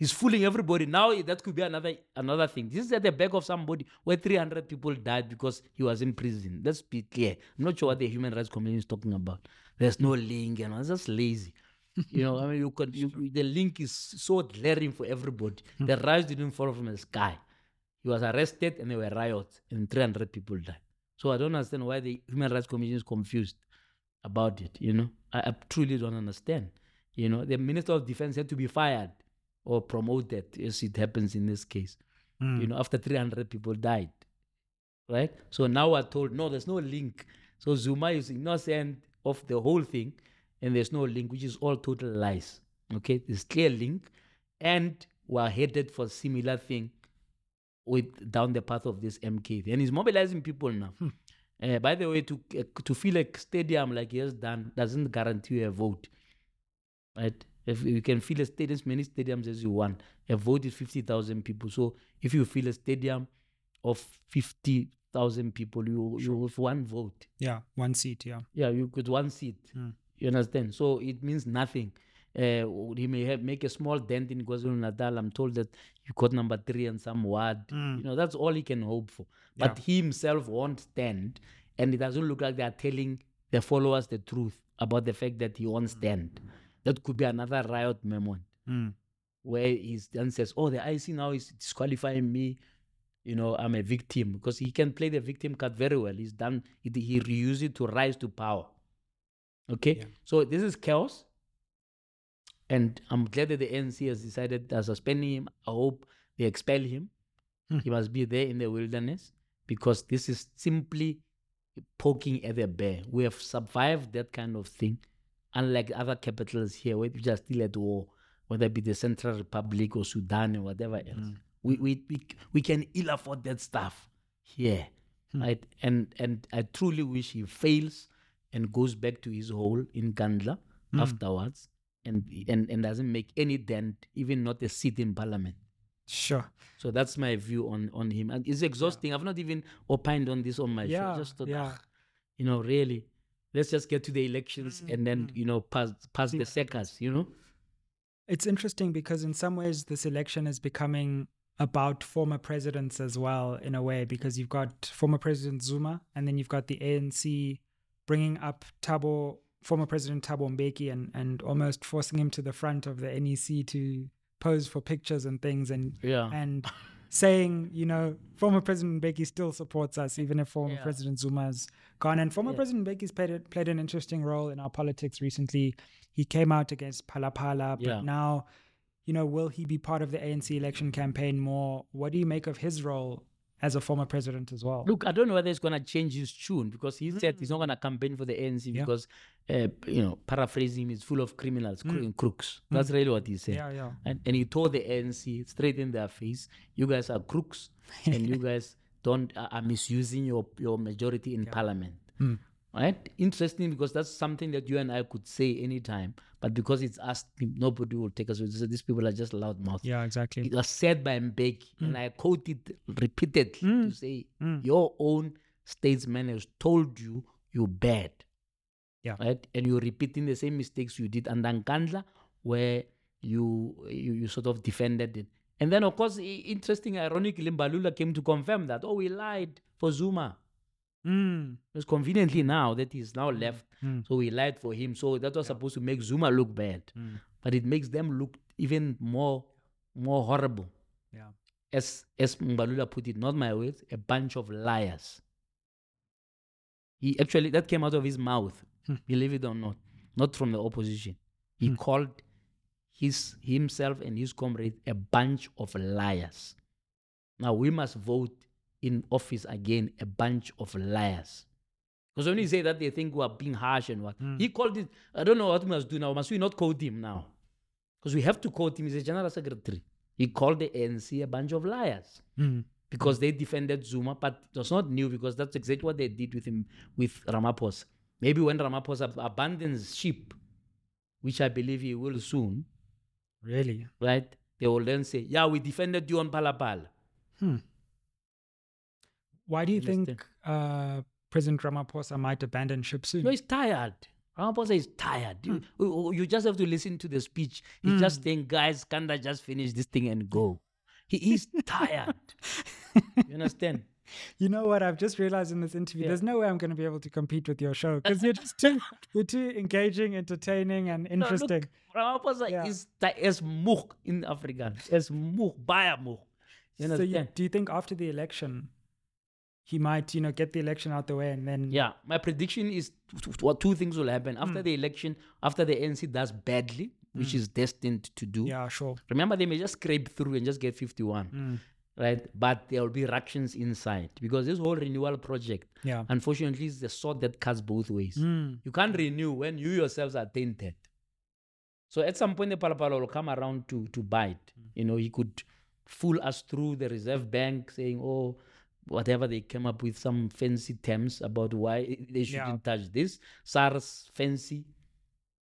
He's fooling everybody. Now eh, that could be another another thing. This is at the back of somebody where 300 people died because he was in prison. Let's be clear. I'm not sure what the human rights community is talking about. There's no link, and it's just lazy. you know, I mean, you could you, the link is so glaring for everybody. Hmm. The riots didn't fall from the sky. He was arrested, and there were riots, and 300 people died. So I don't understand why the human rights commission is confused about it. You know, I, I truly don't understand. You know, the minister of defense had to be fired or promote promoted, as it happens in this case. You know, after 300 people died, right? So now we're told no, there's no link. So Zuma is innocent of the whole thing, and there's no link, which is all total lies. Okay, there's clear link, and we're headed for similar thing with down the path of this MK, and he's mobilizing people now. Uh, by the way, to uh, to fill a stadium like he has done doesn't guarantee you a vote, right? If you can fill a stadium, as many stadiums as you want, a vote is fifty thousand people. So if you fill a stadium of fifty thousand people, you you have one vote. Yeah. One seat. Yeah. Yeah, you could one seat. Hmm. You understand? So it means nothing. Uh, he may have make a small dent in KwaZulu Natal. I'm told that you got number three and some word. Hmm. You know, that's all he can hope for. But he himself won't stand, and it doesn't look like they are telling the followers the truth about the fact that he won't hmm. stand. That could be another riot moment hmm. where he then says, "Oh, the IC now is disqualifying me." You know, I'm a victim because he can play the victim card very well. He's done. It, he reused it to rise to power. Okay, so this is chaos. And I'm glad that the ANC has decided they're suspending him. I hope they expel him. Hmm. He must be there in the wilderness because this is simply poking at the bear. We have survived that kind of thing, unlike other capitals here, which are still at war, whether it be the Central Republic or Sudan or whatever else. We, we, we, we can ill afford that stuff here. Right? And and I truly wish he fails and goes back to his hole in Nkandla afterwards and, and and doesn't make any dent, even not a seat in parliament. Sure. So that's my view on on him. And it's exhausting. I've not even opined on this on my Yeah, show. Just thought, yeah. "Ah, you know, really, let's just get to the elections Mm, and then you know pass pass the seconds. You know, It's interesting because in some ways this election is becoming about former presidents as well in a way because you've got former President Zuma and then you've got the ANC bringing up Thabo former President Thabo Mbeki and and almost forcing him to the front of the NEC to pose for pictures and things and Yeah. and saying, you know, former President Mbeki still supports us, even if former Yeah. President Zuma has gone. And former Yeah. President Mbeki's played, a- played an interesting role in our politics recently. He came out against Phala Phala, but Yeah. now, you know, will he be part of the ANC election campaign more? What do you make of his role as a former president as well? Look, I don't know whether he's going to change his tune because he said he's not going to campaign for the ANC Mm. Yeah. because, uh, you know, paraphrasing him, is full of criminals, cro- and crooks. That's really what he said. Mm. yeah, yeah. And, and he told the ANC straight in their face, you guys are crooks and you guys don't are are misusing your, your majority in parliament. Hmm. Right? Interesting because that's something that you and I could say anytime, but because it's us, nobody will take us. So these people are just loud mouth. Yeah, exactly. It was said by Mbeki, and Mm. I quoted repeatedly to say, Your own statesman has told you you're bad. Yeah. Right? And you're repeating the same mistakes you did under Nkandla, where you, you you sort of defended it. And then, of course, interesting, ironically, Mbalula came to confirm that, oh, we lied for Zuma. Mm. It's conveniently now that he's now left. Mm. So we lied for him. So that was supposed to make Zuma look bad. Mm. But it makes them look even more more horrible. Yeah. As as Mbalula put it, not my words, a bunch of liars. He actually that came out of his mouth, Hmm. believe it or not, not from the opposition. He Hmm. called his himself and his comrades a bunch of liars. Now we must vote in office again a bunch of liars. Because when you say that, they think we are being harsh and what. Hmm. He called it, I don't know what we must do now. Must we not quote him now? Because we have to quote him. He's a general secretary. He called the ANC a bunch of liars Mm. because they defended Zuma, but it was not new because that's exactly what they did with him, with Ramaphosa. Maybe when Ramaphosa abandons ship, which I believe he will soon, Really? right? They will then say, yeah, we defended you on Phala Phala. Hmm. Why do you think uh, President Ramaphosa might abandon ship soon? No, he's tired. Ramaphosa is tired. Hmm. You, you- just have to listen to the speech. He's just saying, guys, can't I just finish this thing and go? He, is tired. you understand? You know what? I've just realized in this interview, Yeah. there's no way I'm going to be able to compete with your show because you're just too, you're too engaging, entertaining, and No, look, interesting. Ramaphosa Yeah. is as in Afrikaans. As moeg, baie moeg. You so, you, do you think after the election, he might, you know, get the election out the way and then? Yeah, my prediction is what two things will happen Hmm. after the election. After the ANC does badly, which is destined to do. Yeah, sure. Remember, they may just scrape through and just get 51, Mm. right? But there will be ructions inside because this whole renewal project, Yeah. unfortunately, is the sword that cuts both ways. Mm. You can't renew when you yourselves are tainted. So at some point, the Phala Phala will come around to to bite. You know, he could fool us through the Reserve Bank saying, oh, whatever they came up with some fancy terms about why they shouldn't touch this. SARS fancy,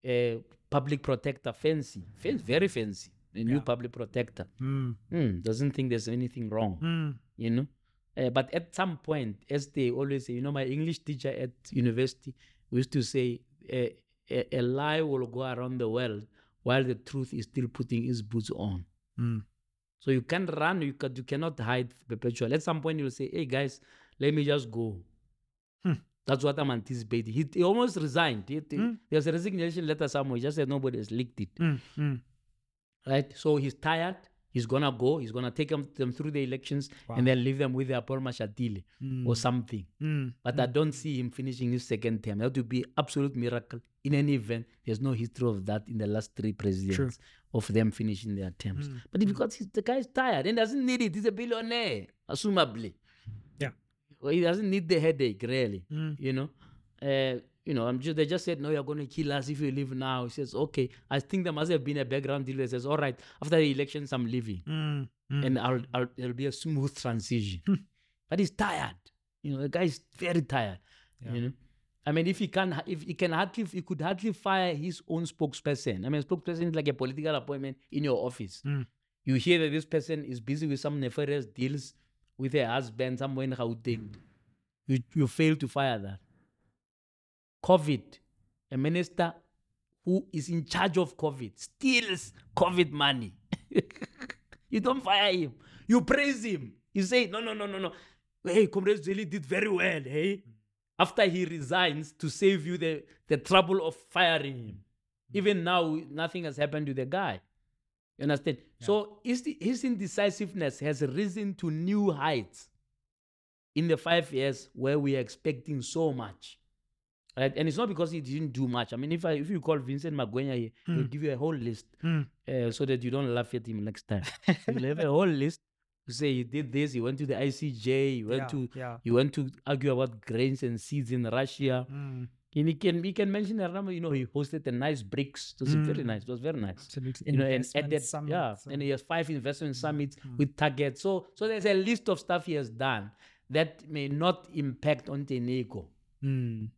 uh, public protector fancy, Fan- very fancy. The new Yeah. public protector Mm. Hmm, doesn't think there's anything wrong Mm. you know. Uh, but at some point, as they always say, you know, my English teacher at university used to say, a, a, a lie will go around the world while the truth is still putting its boots on. So you can't run, you, can, you cannot hide perpetual. At some point, you'll say, hey guys, let me just go. Hmm. That's what I'm anticipating. He, he almost resigned. He- Hmm. There's a resignation letter somewhere. He just said nobody has leaked it. Mm. Mm. Right? So he's tired. He's gonna go. He's gonna take them, them through the elections Wow. and then leave them with their Paul Mashatile Mm. or something. Mm. But I don't see him finishing his second term. That would be absolute miracle. In any event, there's no history of that in the last three presidents of them finishing their terms. Mm. But because he's, the guy is tired and doesn't need it, he's a billionaire, assumably. Yeah. Well, he doesn't need the headache, really. Mm. You know, uh, you know. I'm just they just said no, you're going to kill us if you leave now. He says okay. I think there must have been a background deal that says all right after the elections I'm leaving Mm. Mm. and I'll, I'll it'll be a smooth transition. Hmm. but he's tired. You know, the guy is very tired. Yeah. You know, I mean, if he can, if he can hardly, he could hardly fire his own spokesperson. I mean, spokesperson is like a political appointment in your office. Hmm. You hear that this person is busy with some nefarious deals with her husband somewhere in Gauteng. You you fail to fire that. COVID, a minister who is in charge of COVID steals COVID money. you don't fire him. You praise him. You say, no, no, no, no, no. Hey, Comrade really did very well, hey? After he resigns to save you the, the trouble of firing him. Mm-hmm. Even now, nothing has happened to the guy. You understand? So his, his indecisiveness has risen to new heights in the five years where we are expecting so much. Right? And it's not because he didn't do much. I mean, if I if you call Vincent Magwenya here, he'll give you a whole list uh, so that you don't laugh at him next time. He'll have a whole list to say he did this, he went to the ICJ, he went Yeah, to yeah. he went to argue about grains and seeds in Russia. Mm, And he can he can mention a number, you know, he hosted a nice BRICS. It was very Mm. nice. It was very nice. absolutely. You know, and added, summit, yeah, so- and he has five investment summits mm. with targets. So, so there's a list of stuff he has done that may not impact on Tinyiko. Mm,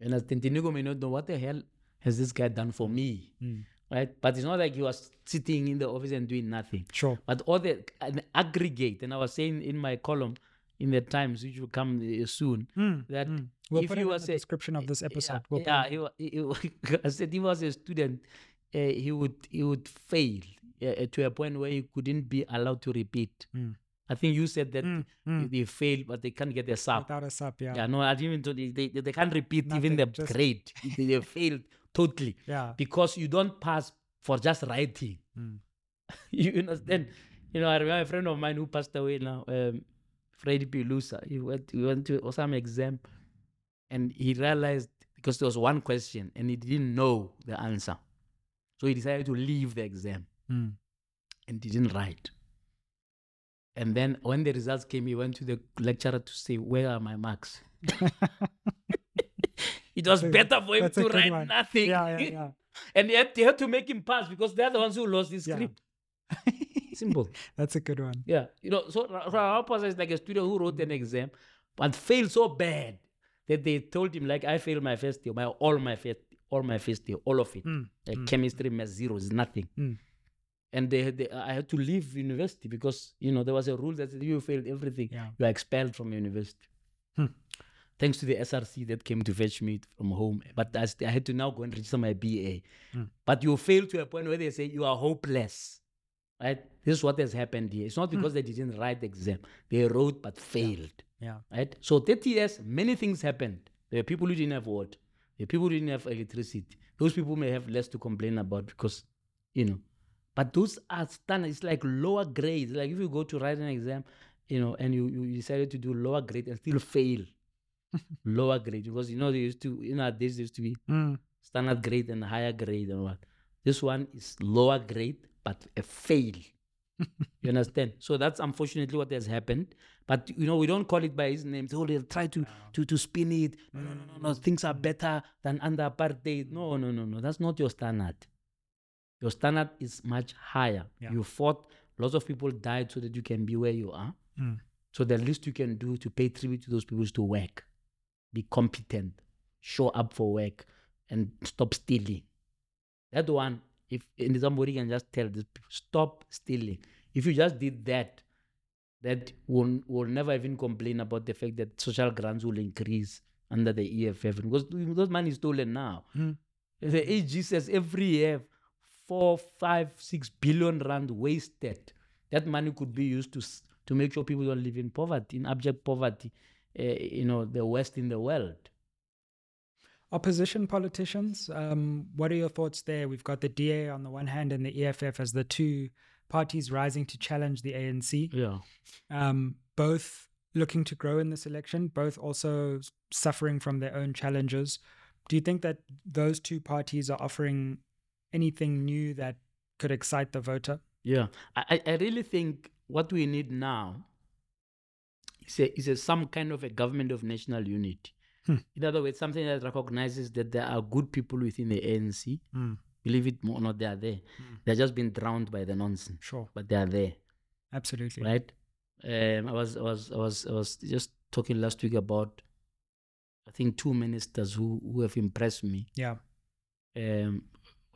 And as Tinyiko may not know what the hell has this guy done for me, mm. right? But it's not like he was sitting in the office and doing nothing. Sure. But all the an aggregate, and I was saying in my column in the Times, which will come uh, soon, Mm, that mm. We'll if put he was the a- description of this episode. yeah, We'll yeah he, he, he- I said he was a student. Uh, he would he would fail uh, to a point where he couldn't be allowed to repeat. Mm. I think you said that Mm, mm. they fail, but they can't get their sub. Without a sub, yeah. Yeah, no, I didn't even. They, they, they can't repeat even Nothing, the just- grade. they, they failed totally Yeah. because you don't pass for just writing. Mm. you understand? You know, I remember a friend of mine who passed away now, um, Freddie Pilusa. He went, he went to some exam and he realized because there was one question and he didn't know the answer. So he decided to leave the exam Mm. and didn't write. And then when the results came, he went to the lecturer to say, Where are my marks? it was better for him to write one. nothing. Yeah, yeah, yeah. and they had, they had to make him pass because they're the ones who lost the Yeah. script. Simple. That's a good one. Yeah. You know, so Ra- Ra- Ramaphosa is like a student who wrote an exam but failed so bad that they told him, like, I failed my first year, my all my first all my first year, all of it. Mm, Like mm. chemistry, math, zero is nothing. Mm. And they, they, I had to leave university because, you know, there was a rule that said you failed everything. Yeah. You are expelled from university. Hmm. Thanks to the SRC that came to fetch me from home. But I, I had to now go and register my BA. Hmm. But you fail to a point where they say you are hopeless. Right? This is what has happened here. It's not because they didn't write the exam. They wrote but failed. Yeah. Right? So 30 years, many things happened. There were people who didn't have water. There were people who didn't have electricity. Those people may have less to complain about because, you know. But those are standard. It's like lower grades. Like if you go to write an exam, you know, and you, you decided to do lower grade and still fail. lower grade. Because you know they used to, you know, this used to be Mm. standard grade and higher grade and what. This one is lower grade, but a fail. you understand? So that's unfortunately what has happened. But you know, we don't call it by his name. So they'll try to to to spin it. No, no, no, no, no. Things are better than under apartheid. No, no, no, no. That's not your standard. Your standard is much higher. Yeah. You fought. Lots of people died so that you can be where you are. Mm. So the least you can do to pay tribute to those people is to work, be competent, show up for work, and stop stealing. That one, if and somebody can just tell people, stop stealing. If you just did that, that will will never even complain about the fact that social grants will increase under the EFF because those money is stolen now. Mm. The AG says every year four, five, six billion rand wasted. That money could be used to to make sure people don't live in poverty, in abject poverty. Uh, you know, the worst in the world. Opposition politicians, um, what are your thoughts there? We've got the DA on the one hand and the EFF as the two parties rising to challenge the ANC, Yeah. um, both looking to grow in this election, both also suffering from their own challenges. Do you think that those two parties are offering anything new that could excite the voter? Yeah, I, I really think what we need now is a, is a some kind of a government of national unity. Hmm. In other words, something that recognizes that there are good people within the ANC. Mm. Believe it or not, they are there. They're just being drowned by the nonsense, Sure, but they are there, absolutely. right? Um, I was I was I was I was just talking last week about I think two ministers who who have impressed me. Yeah, Um,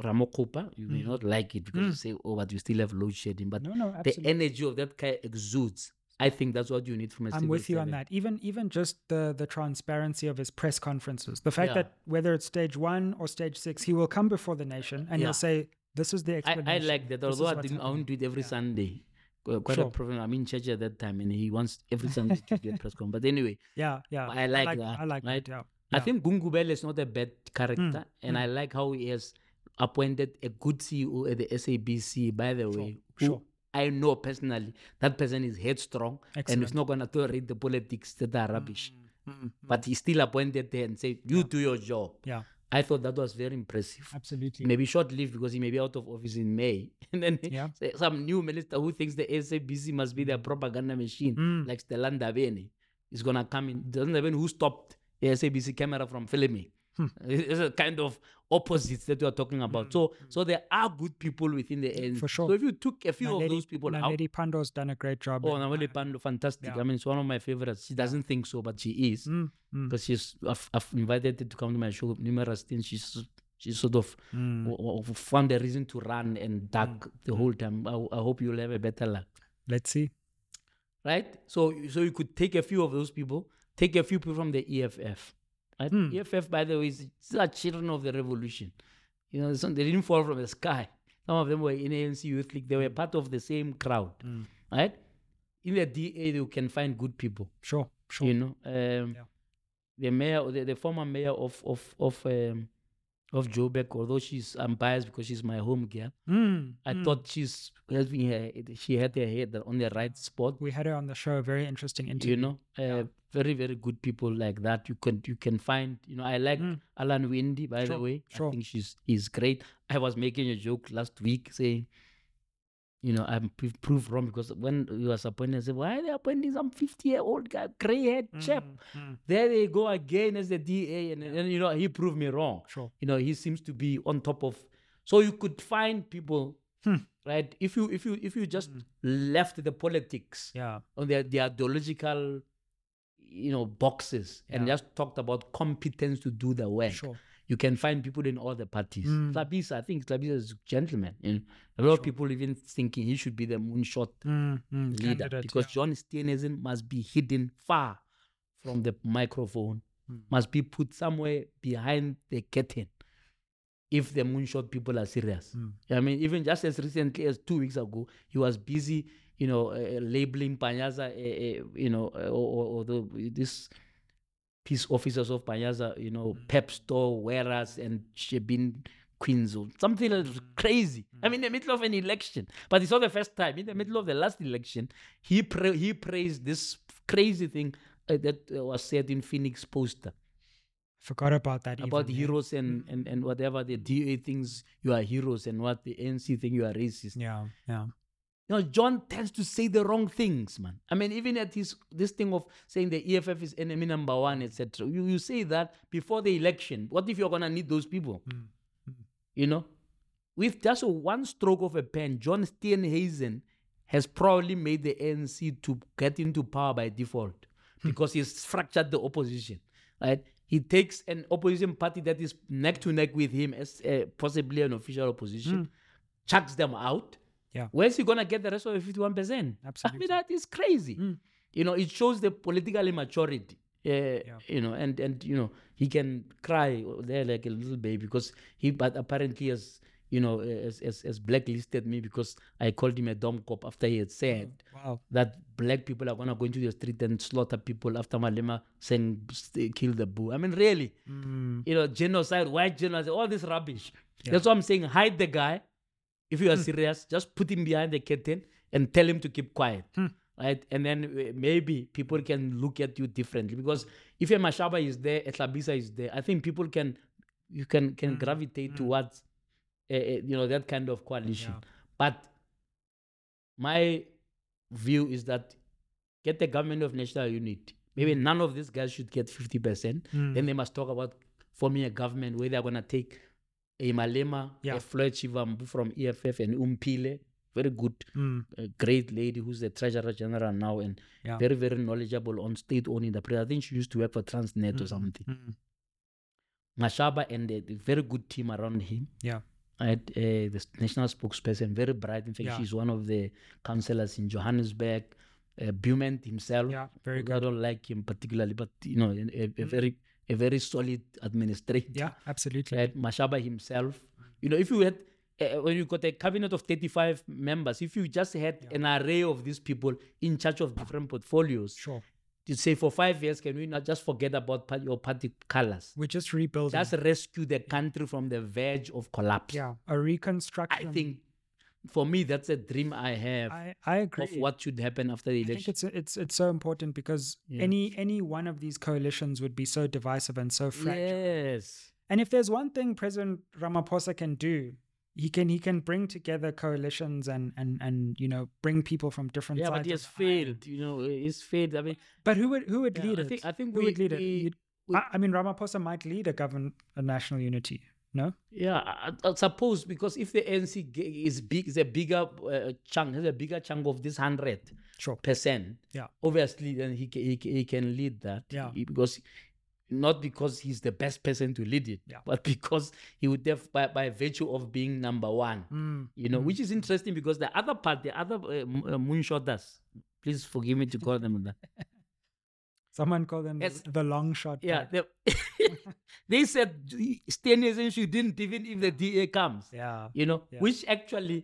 Ramokgopa, you may Mm. not like it because you say, "Oh, but you still have load shedding," but no, no, the energy of that guy exudes. I think that's what you need from a I'm with you on that. Even even just the the transparency of his press conferences, the fact Yeah. that whether it's stage one or stage six, he will come before the nation and Yeah. he'll say, "This is the I, explanation." I like that. This Although I didn't, I happening." won't do it every Yeah. Sunday. Qu- Quite Sure. a problem. I'm in church at that time, and he wants every Sunday to do a press conference. But anyway, Yeah, yeah. I like I that, like right? that. Yeah. I think Gungubele is not a bad character, Mm, and I like how he has appointed a good CEO at the SABC, by the way, sure. I know personally. That person is headstrong and Excellent. is not going to tolerate the politics that are rubbish. Mm, But he still appointed there and said, You do your job. Yeah, I thought that was very impressive. absolutely. Maybe short lived because he may be out of office in May. And then Yeah. some new minister who thinks the SABC must be their propaganda machine, Mm. like Stella Ndabeni, is going to come in. Stella Ndabeni, who stopped the SABC camera from filming. Hmm. It's a kind of opposites that we are talking about. So, so there are good people within the end. For sure. So if you took a few of those people out, Naledi Pandor's done a great job. oh, in- Naledi Pandor, fantastic. Yeah. I mean, it's one of my favorites. She doesn't think so, but she is Mm, mm, because she's. I've, I've invited her to come to my show numerous times. She's she sort of mm. w- w- found a reason to run and duck the whole time. I, I hope you'll have a better luck, Let's see. right? So, so you could take a few of those people, take a few people from the EFF. Hmm. EFF, by the way, is still children of the revolution. You know, some, they didn't fall from the sky. Some of them were in ANC Youth League. They were part of the same crowd, Mm. right? In the DA, you can find good people. Sure, sure. You know, um, Yeah. the mayor, the, the former mayor of of of um, of Joburg, although she's I'm biased because she's my home girl. Mm, I mm. thought she's having her, she had her head on the right spot. we had her on the show. Very interesting interview. You know, uh, very very good people like that. You can you can find. You know, I like Mm. Alan Winde by the way. sure. I think she's he's great. I was making a joke last week saying. You know, I'm proved wrong because when he was appointed, I said, "Why are they appointing some 50 year old guy, gray haired chap?" Mm, mm. There they go again as the DA, and, and you know he proved me wrong Sure. you know he seems to be on top of so you could find people Hmm. right if you if you if you just left the politics Yeah. on their, the ideological you know boxes and just talked about competence to do the work Sure. You can find people in all the parties Mm. I think Hlabisa is a gentleman you know a lot of people even thinking he should be the moonshot Mm, mm, leader because yeah. John Steenhuisen must be hidden far from the microphone Mm. must be put somewhere behind the curtain if the moonshot people are serious Mm. i mean even just as recently as two weeks ago he was busy you know uh, labeling panyaza uh, uh, you know uh, or, or, or the, this peace officers of panyaza you know mm. pep store wearers and shebeen queens or something that was mm. crazy i mm. mean in the middle of an election but it's not the first time in the middle of the last election he pra- he praised this crazy thing uh, that uh, was said in phoenix poster Forgot about that. about even, yeah. heroes and, and and whatever the da thinks you are heroes and what the nc think you are racist Yeah. Yeah. You know, John tends to say the wrong things, man. I mean, even at his this thing of saying the EFF is enemy number one, etc. You you say that before the election. What if you're gonna need those people? Mm. You know, with just one stroke of a pen, John Steenhuisen has probably made the ANC to get into power by default because he's fractured the opposition. Right? He takes an opposition party that is neck to neck with him as uh, possibly an official opposition, chucks them out. Yeah. Where's he gonna get the rest of the fifty-one percent? Absolutely. I mean, that is crazy. You know, it shows the political immaturity. Uh, You know, and and you know he can cry there like a little baby because he, but apparently has you know has, has, has blacklisted me because I called him a dumb cop after he had said Wow. that black people are gonna go into the street and slaughter people after Malema saying kill the boer. I mean, really, Mm. you know, genocide, white genocide, all this rubbish. That's what I'm saying. Hide the guy. If you are serious, just put him behind the curtain and tell him to keep quiet. Right? And then uh, maybe people can look at you differently. Because if a Mashaba is there, a Hlabisa is there, I think people can you can can gravitate towards uh, uh, you know that kind of coalition. But my view is that get the government of national unity. Maybe none of these guys should get 50%. Then they must talk about forming a government where they're going to take a Malema, Yeah. a Floyd Shivambu from EFF, and Omphile, very good, Mm. a great lady who's the treasurer general now and Yeah. very, very knowledgeable on state owned enterprise. I think she used to work for Transnet or something. Mm. Mashaba and a very good team around him. Yeah. Uh, the national spokesperson, very bright. In fact, Yeah. she's one of the councillors in Johannesburg. Uh, Bument himself. Yeah. Very I don't like him particularly, but you know, a, a, a very a very solid administrator. Yeah. Absolutely. Right, Mashaba himself. You know, if you had uh, when you got a cabinet of 35 members, if you just had an array of these people in charge of different portfolios, Sure. to say for five years, can we not just forget about your party colors? We're just rebuilding. Just rescue the country from the verge of collapse. yeah, a reconstruction. I think for me, that's a dream I have I, I agree. of what should happen after the election I think it's it's it's so important because Yeah. any any one of these coalitions would be so divisive and so fragile. Yes. And if there's one thing President Ramaphosa can do, he can he can bring together coalitions and and and you know bring people from different Yeah, sides. but he has failed. You know, he's failed. I mean, But who would who would Yeah, lead I it? think- I think who we- would lead we- You'd- we- I, I mean, Ramaphosa might lead a govern a national unity. No, Yeah, I, I suppose because if the ANC ge- is big, is a bigger uh, chunk, has a bigger chunk of this hundred sure. percent. Yeah. obviously, then he he, he can lead that. Yeah. He- because not because he's the best person to lead it, Yeah. but because he would have by, by virtue of being number one. Mm. You know, which is interesting because the other part, the other uh, uh, moonshotters, please forgive me to call them that. Someone called them the- Yes. the long shot. Yeah, they, they said Steenhuisen you didn't even if the DA comes. yeah, you know, Yeah. which actually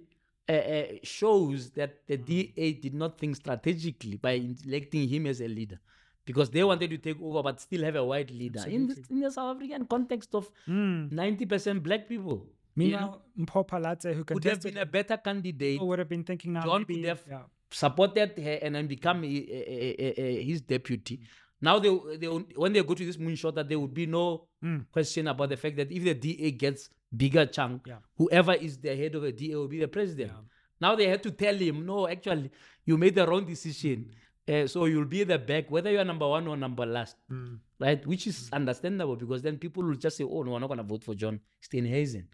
uh, uh, shows that the DA did not think strategically by electing him as a leader. Because they wanted to take over but still have a white leader in the, in the South African context of Mm. 90% black people. you know, Meanwhile, Mpho who could have been a better candidate, would have been thinking now. John maybe, could have yeah. supported her and then become uh, uh, uh, his deputy. Now, they, they when they go to this moonshot, that there would be no Mm. question about the fact that if the DA gets bigger chunk, Yeah. whoever is the head of the DA will be the president. Yeah. Now they had to tell him, no, actually, you made the wrong decision. Uh, so you'll be the back, whether you are number one or number last, Mm. right? Which is understandable because then people will just say, oh, no, we're not going to vote for John Steenhuisen,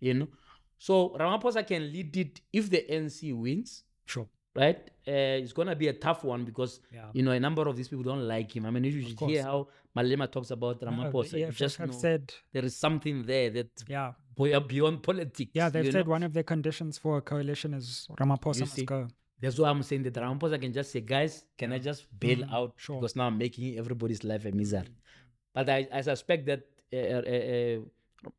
you know? So Ramaphosa can lead it if the NC wins, Sure. Right? Uh, it's going to be a tough one because, Yeah. you know, a number of these people don't like him. I mean, you should hear how Malema talks about No, Ramaphosa. you just have know said, there is something there that yeah, beyond politics. yeah, they've said know? one of the conditions for a coalition is Ramaphosa You must see? go. That's why I'm saying that Ramaphosa can just say, guys, can I just bail Mm, out sure. because now I'm making everybody's life a misery. But I, I suspect that uh, uh, uh,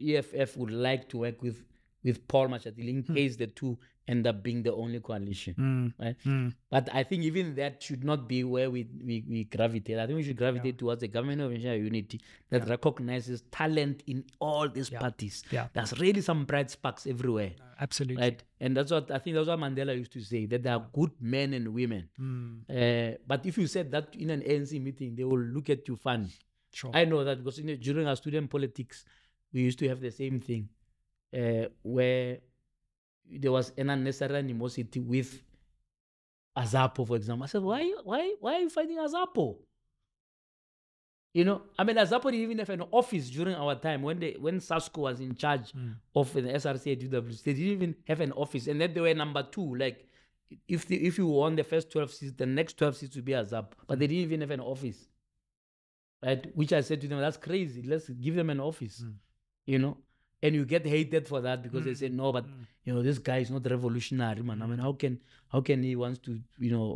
EFF would like to work with with Paul Mashatile in case the two end up being the only coalition. Mm. Right? Mm. But I think even that should not be where we, we, we gravitate. I think we should gravitate towards a government of national unity that recognizes talent in all these Yeah. parties. Yeah. There's really some bright sparks everywhere. Absolutely. Right. And that's what I think that's what Mandela used to say, that there are good men and women. Mm. Uh, but if you said that in an ANC meeting, they will look at you funny. Sure. I know that because in, during our student politics, we used to have the same thing uh, where there was an unnecessary animosity with Azapo, for example. I said, why, why, why are you fighting Azapo? You know, I mean, Azapo didn't even have an office during our time when they when SASCO was in charge Mm. of the SRC at UWC. They didn't even have an office, and then they were number two. Like, if the, if you won the first twelve seats, the next twelve seats would be Azapo, but they didn't even have an office right? Which I said to them, that's crazy. Let's give them an office, Mm. you know. And you get hated for that because they say no, but Mm. you know this guy is not revolutionary, man. I mean, how can how can he wants to you know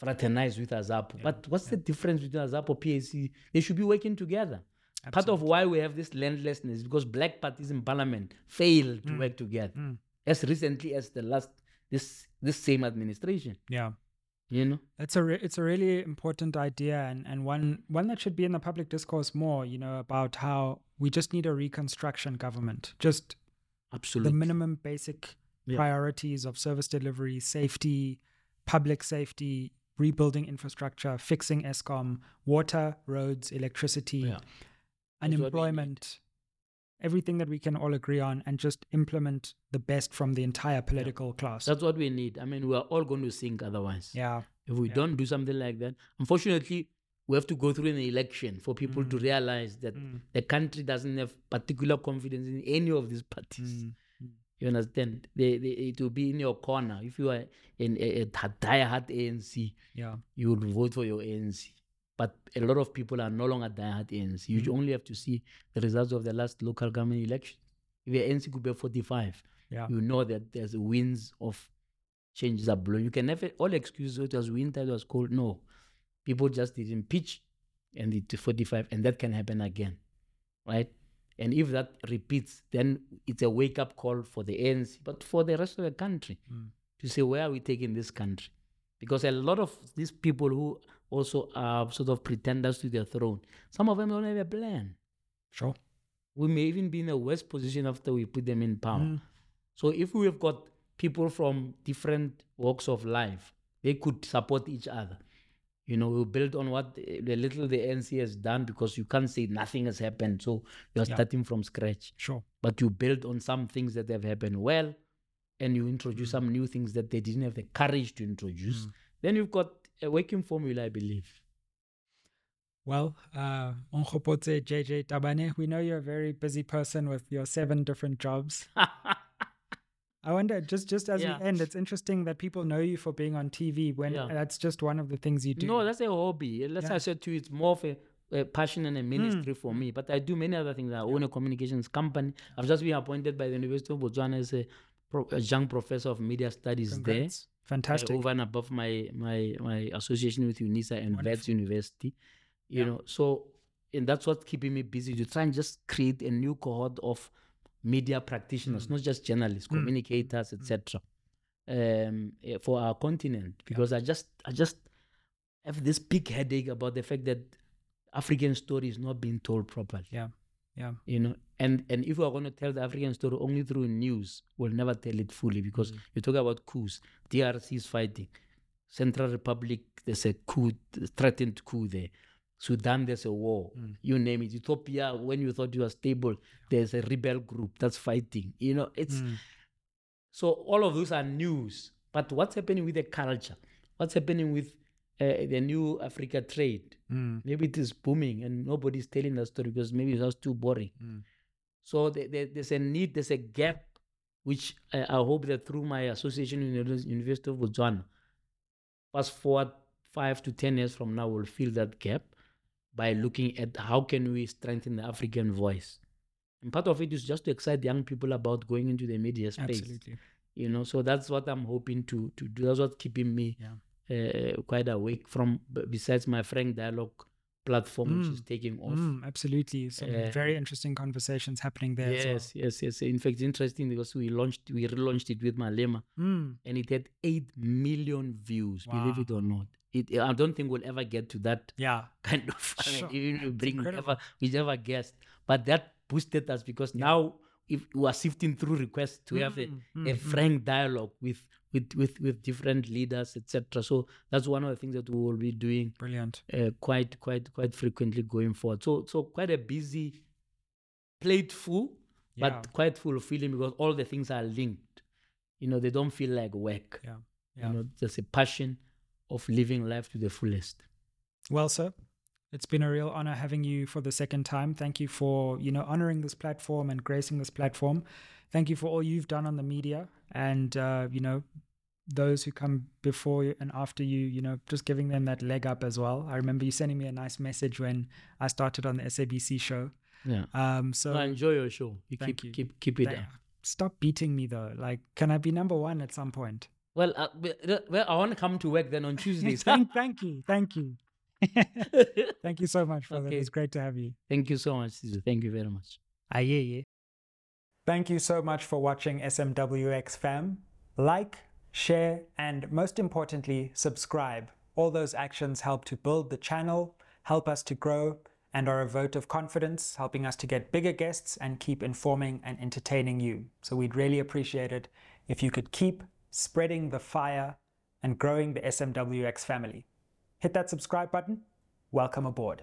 fraternize with Azapo? but what's the difference between Azapo PAC? They should be working together. Part of why we have this landlessness is because black parties in parliament failed to work together Mm. as recently as the last this this same administration. Yeah. You know, It's a re- it's a really important idea and, and one one that should be in the public discourse more. You know about how we just need a reconstruction government, just absolutely. the minimum basic Yeah. priorities of service delivery, safety, public safety, rebuilding infrastructure, fixing Eskom, water, roads, electricity, Yeah. what we need. unemployment, everything that we can all agree on, and just implement the best from the entire political class. That's what we need. I mean, we are all going to sink otherwise. yeah. If we Yeah. don't do something like that, unfortunately, we have to go through an election for people to Mm. realize that Mm. the country doesn't have particular confidence in any of these parties. Mm. You understand? They, they, it will be in your corner. If you are in a, a die-hard ANC, Yeah. you will vote for your ANC. But a lot of people are no longer die-hard ANC. You Mm. only have to see the results of the last local government election. If your ANC could be 45, Yeah. you know that there's winds of changes are blowing. You can never all excuses. "Oh, It was winter, it was cold. No, people just didn't pitch, and it 45, and that can happen again, right? And if that repeats, then it's a wake up call for the ANC, but for the rest of the country Mm. to say where are we taking this country? Because a lot of these people who also are sort of pretenders to the throne. Some of them don't have a plan. Sure. We may even be in a worse position after we put them in power. Mm. So if we have got people from different walks of life, they could support each other. You know, we build on what the the little the NC has done because you can't say nothing has happened. So you're Yeah. starting from scratch. Sure. But you build on some things that have happened well and you introduce some new things that they didn't have the courage to introduce. Then you've got a working formula, I believe. Well, uh, JJ Tabane, we know you're a very busy person with your seven different jobs. I wonder, just just as Yeah. we end, it's interesting that people know you for being on TV when Yeah. that's just one of the things you do. No, that's a hobby. That's Yeah. I said to you, it's more of a, a passion and a ministry for me. But I do many other things. I own a communications company. I've just been appointed by the University of Botswana as a, pro, a young professor of media studies Congrats. there. Fantastic. over and above my my my association with UNISA and Wits University. You Yeah. know, so and that's what's keeping me busy to try and just create a new cohort of media practitioners, Mm. not just journalists, communicators, etc. Um, eh, for our continent, because I just I just have this big headache about the fact that African story is not being told properly. Yeah. Yeah. You know, and and if we're going to tell the African story only through news, we'll never tell it fully because Mm. you talk about coups. DRC is fighting. Central Republic, there's a coup, threatened coup there. Sudan, there's a war. Mm. You name it. Ethiopia, when you thought you were stable, there's a rebel group that's fighting. You know, it's Mm. so all of those are news. But what's happening with the culture? What's happening with uh, the new Africa trade? Mm. Maybe it is booming and nobody's telling the story because maybe it was too boring. So the- the- there's a need, there's a gap, which I, I hope that through my association with the University of Botswana, fast forward five to ten years from now, we'll fill that gap by looking at how can we strengthen the African voice. And part of it is just to excite young people about going into the media space. Absolutely. You know, so that's what I'm hoping to to do. That's what's keeping me Yeah. uh, quite awake from besides my Frank Dialogue platform, which is Mm. taking off. Mm, absolutely. Some Uh, very interesting conversations happening there as well. Yes, yes, yes. In fact, it's interesting because we launched, we relaunched it with Malema, Mm. and it had eight million views. Believe it or not, it. I don't think we'll ever get to that Yeah. kind of. I mean, even we bring ever, we never guessed, but that boosted us because now if we are sifting through requests to have a, Mm, a mm, frank dialogue with with with with different leaders, etc. So that's one of the things that we will be doing Brilliant. uh, quite quite quite frequently going forward. So so quite a busy plate full, Yeah. but quite fulfilling because all the things are linked. You know, they don't feel like work. Yeah. Yeah. You know, there's a passion of living life to the fullest. Well, sir, it's been a real honor having you for the second time. Thank you for, you know, honoring this platform and gracing this platform. Thank you for all you've done on the media and, uh, you know, those who come before you and after you, you know, just giving them that leg up as well. I remember you sending me a nice message when I started on the SABC show. Yeah. Um, so I enjoy your show. You Thank keep you. keep keep it Thank- up. stop beating me though. Like, can I be number one at some point? Well, uh, well, well, I want to come to work then on Tuesdays. thank, thank you. Thank you. thank you so much, brother. Okay. It was great to have you. Thank you so much, Sisu. Thank you very much. Ah, yeah, yeah. Thank you so much for watching SMWX fam. Like, share, and most importantly, subscribe. All those actions help to build the channel, help us to grow, and are a vote of confidence, helping us to get bigger guests and keep informing and entertaining you. So we'd really appreciate it if you could keep spreading the fire and growing the SMWX family. Hit that subscribe button. Welcome aboard.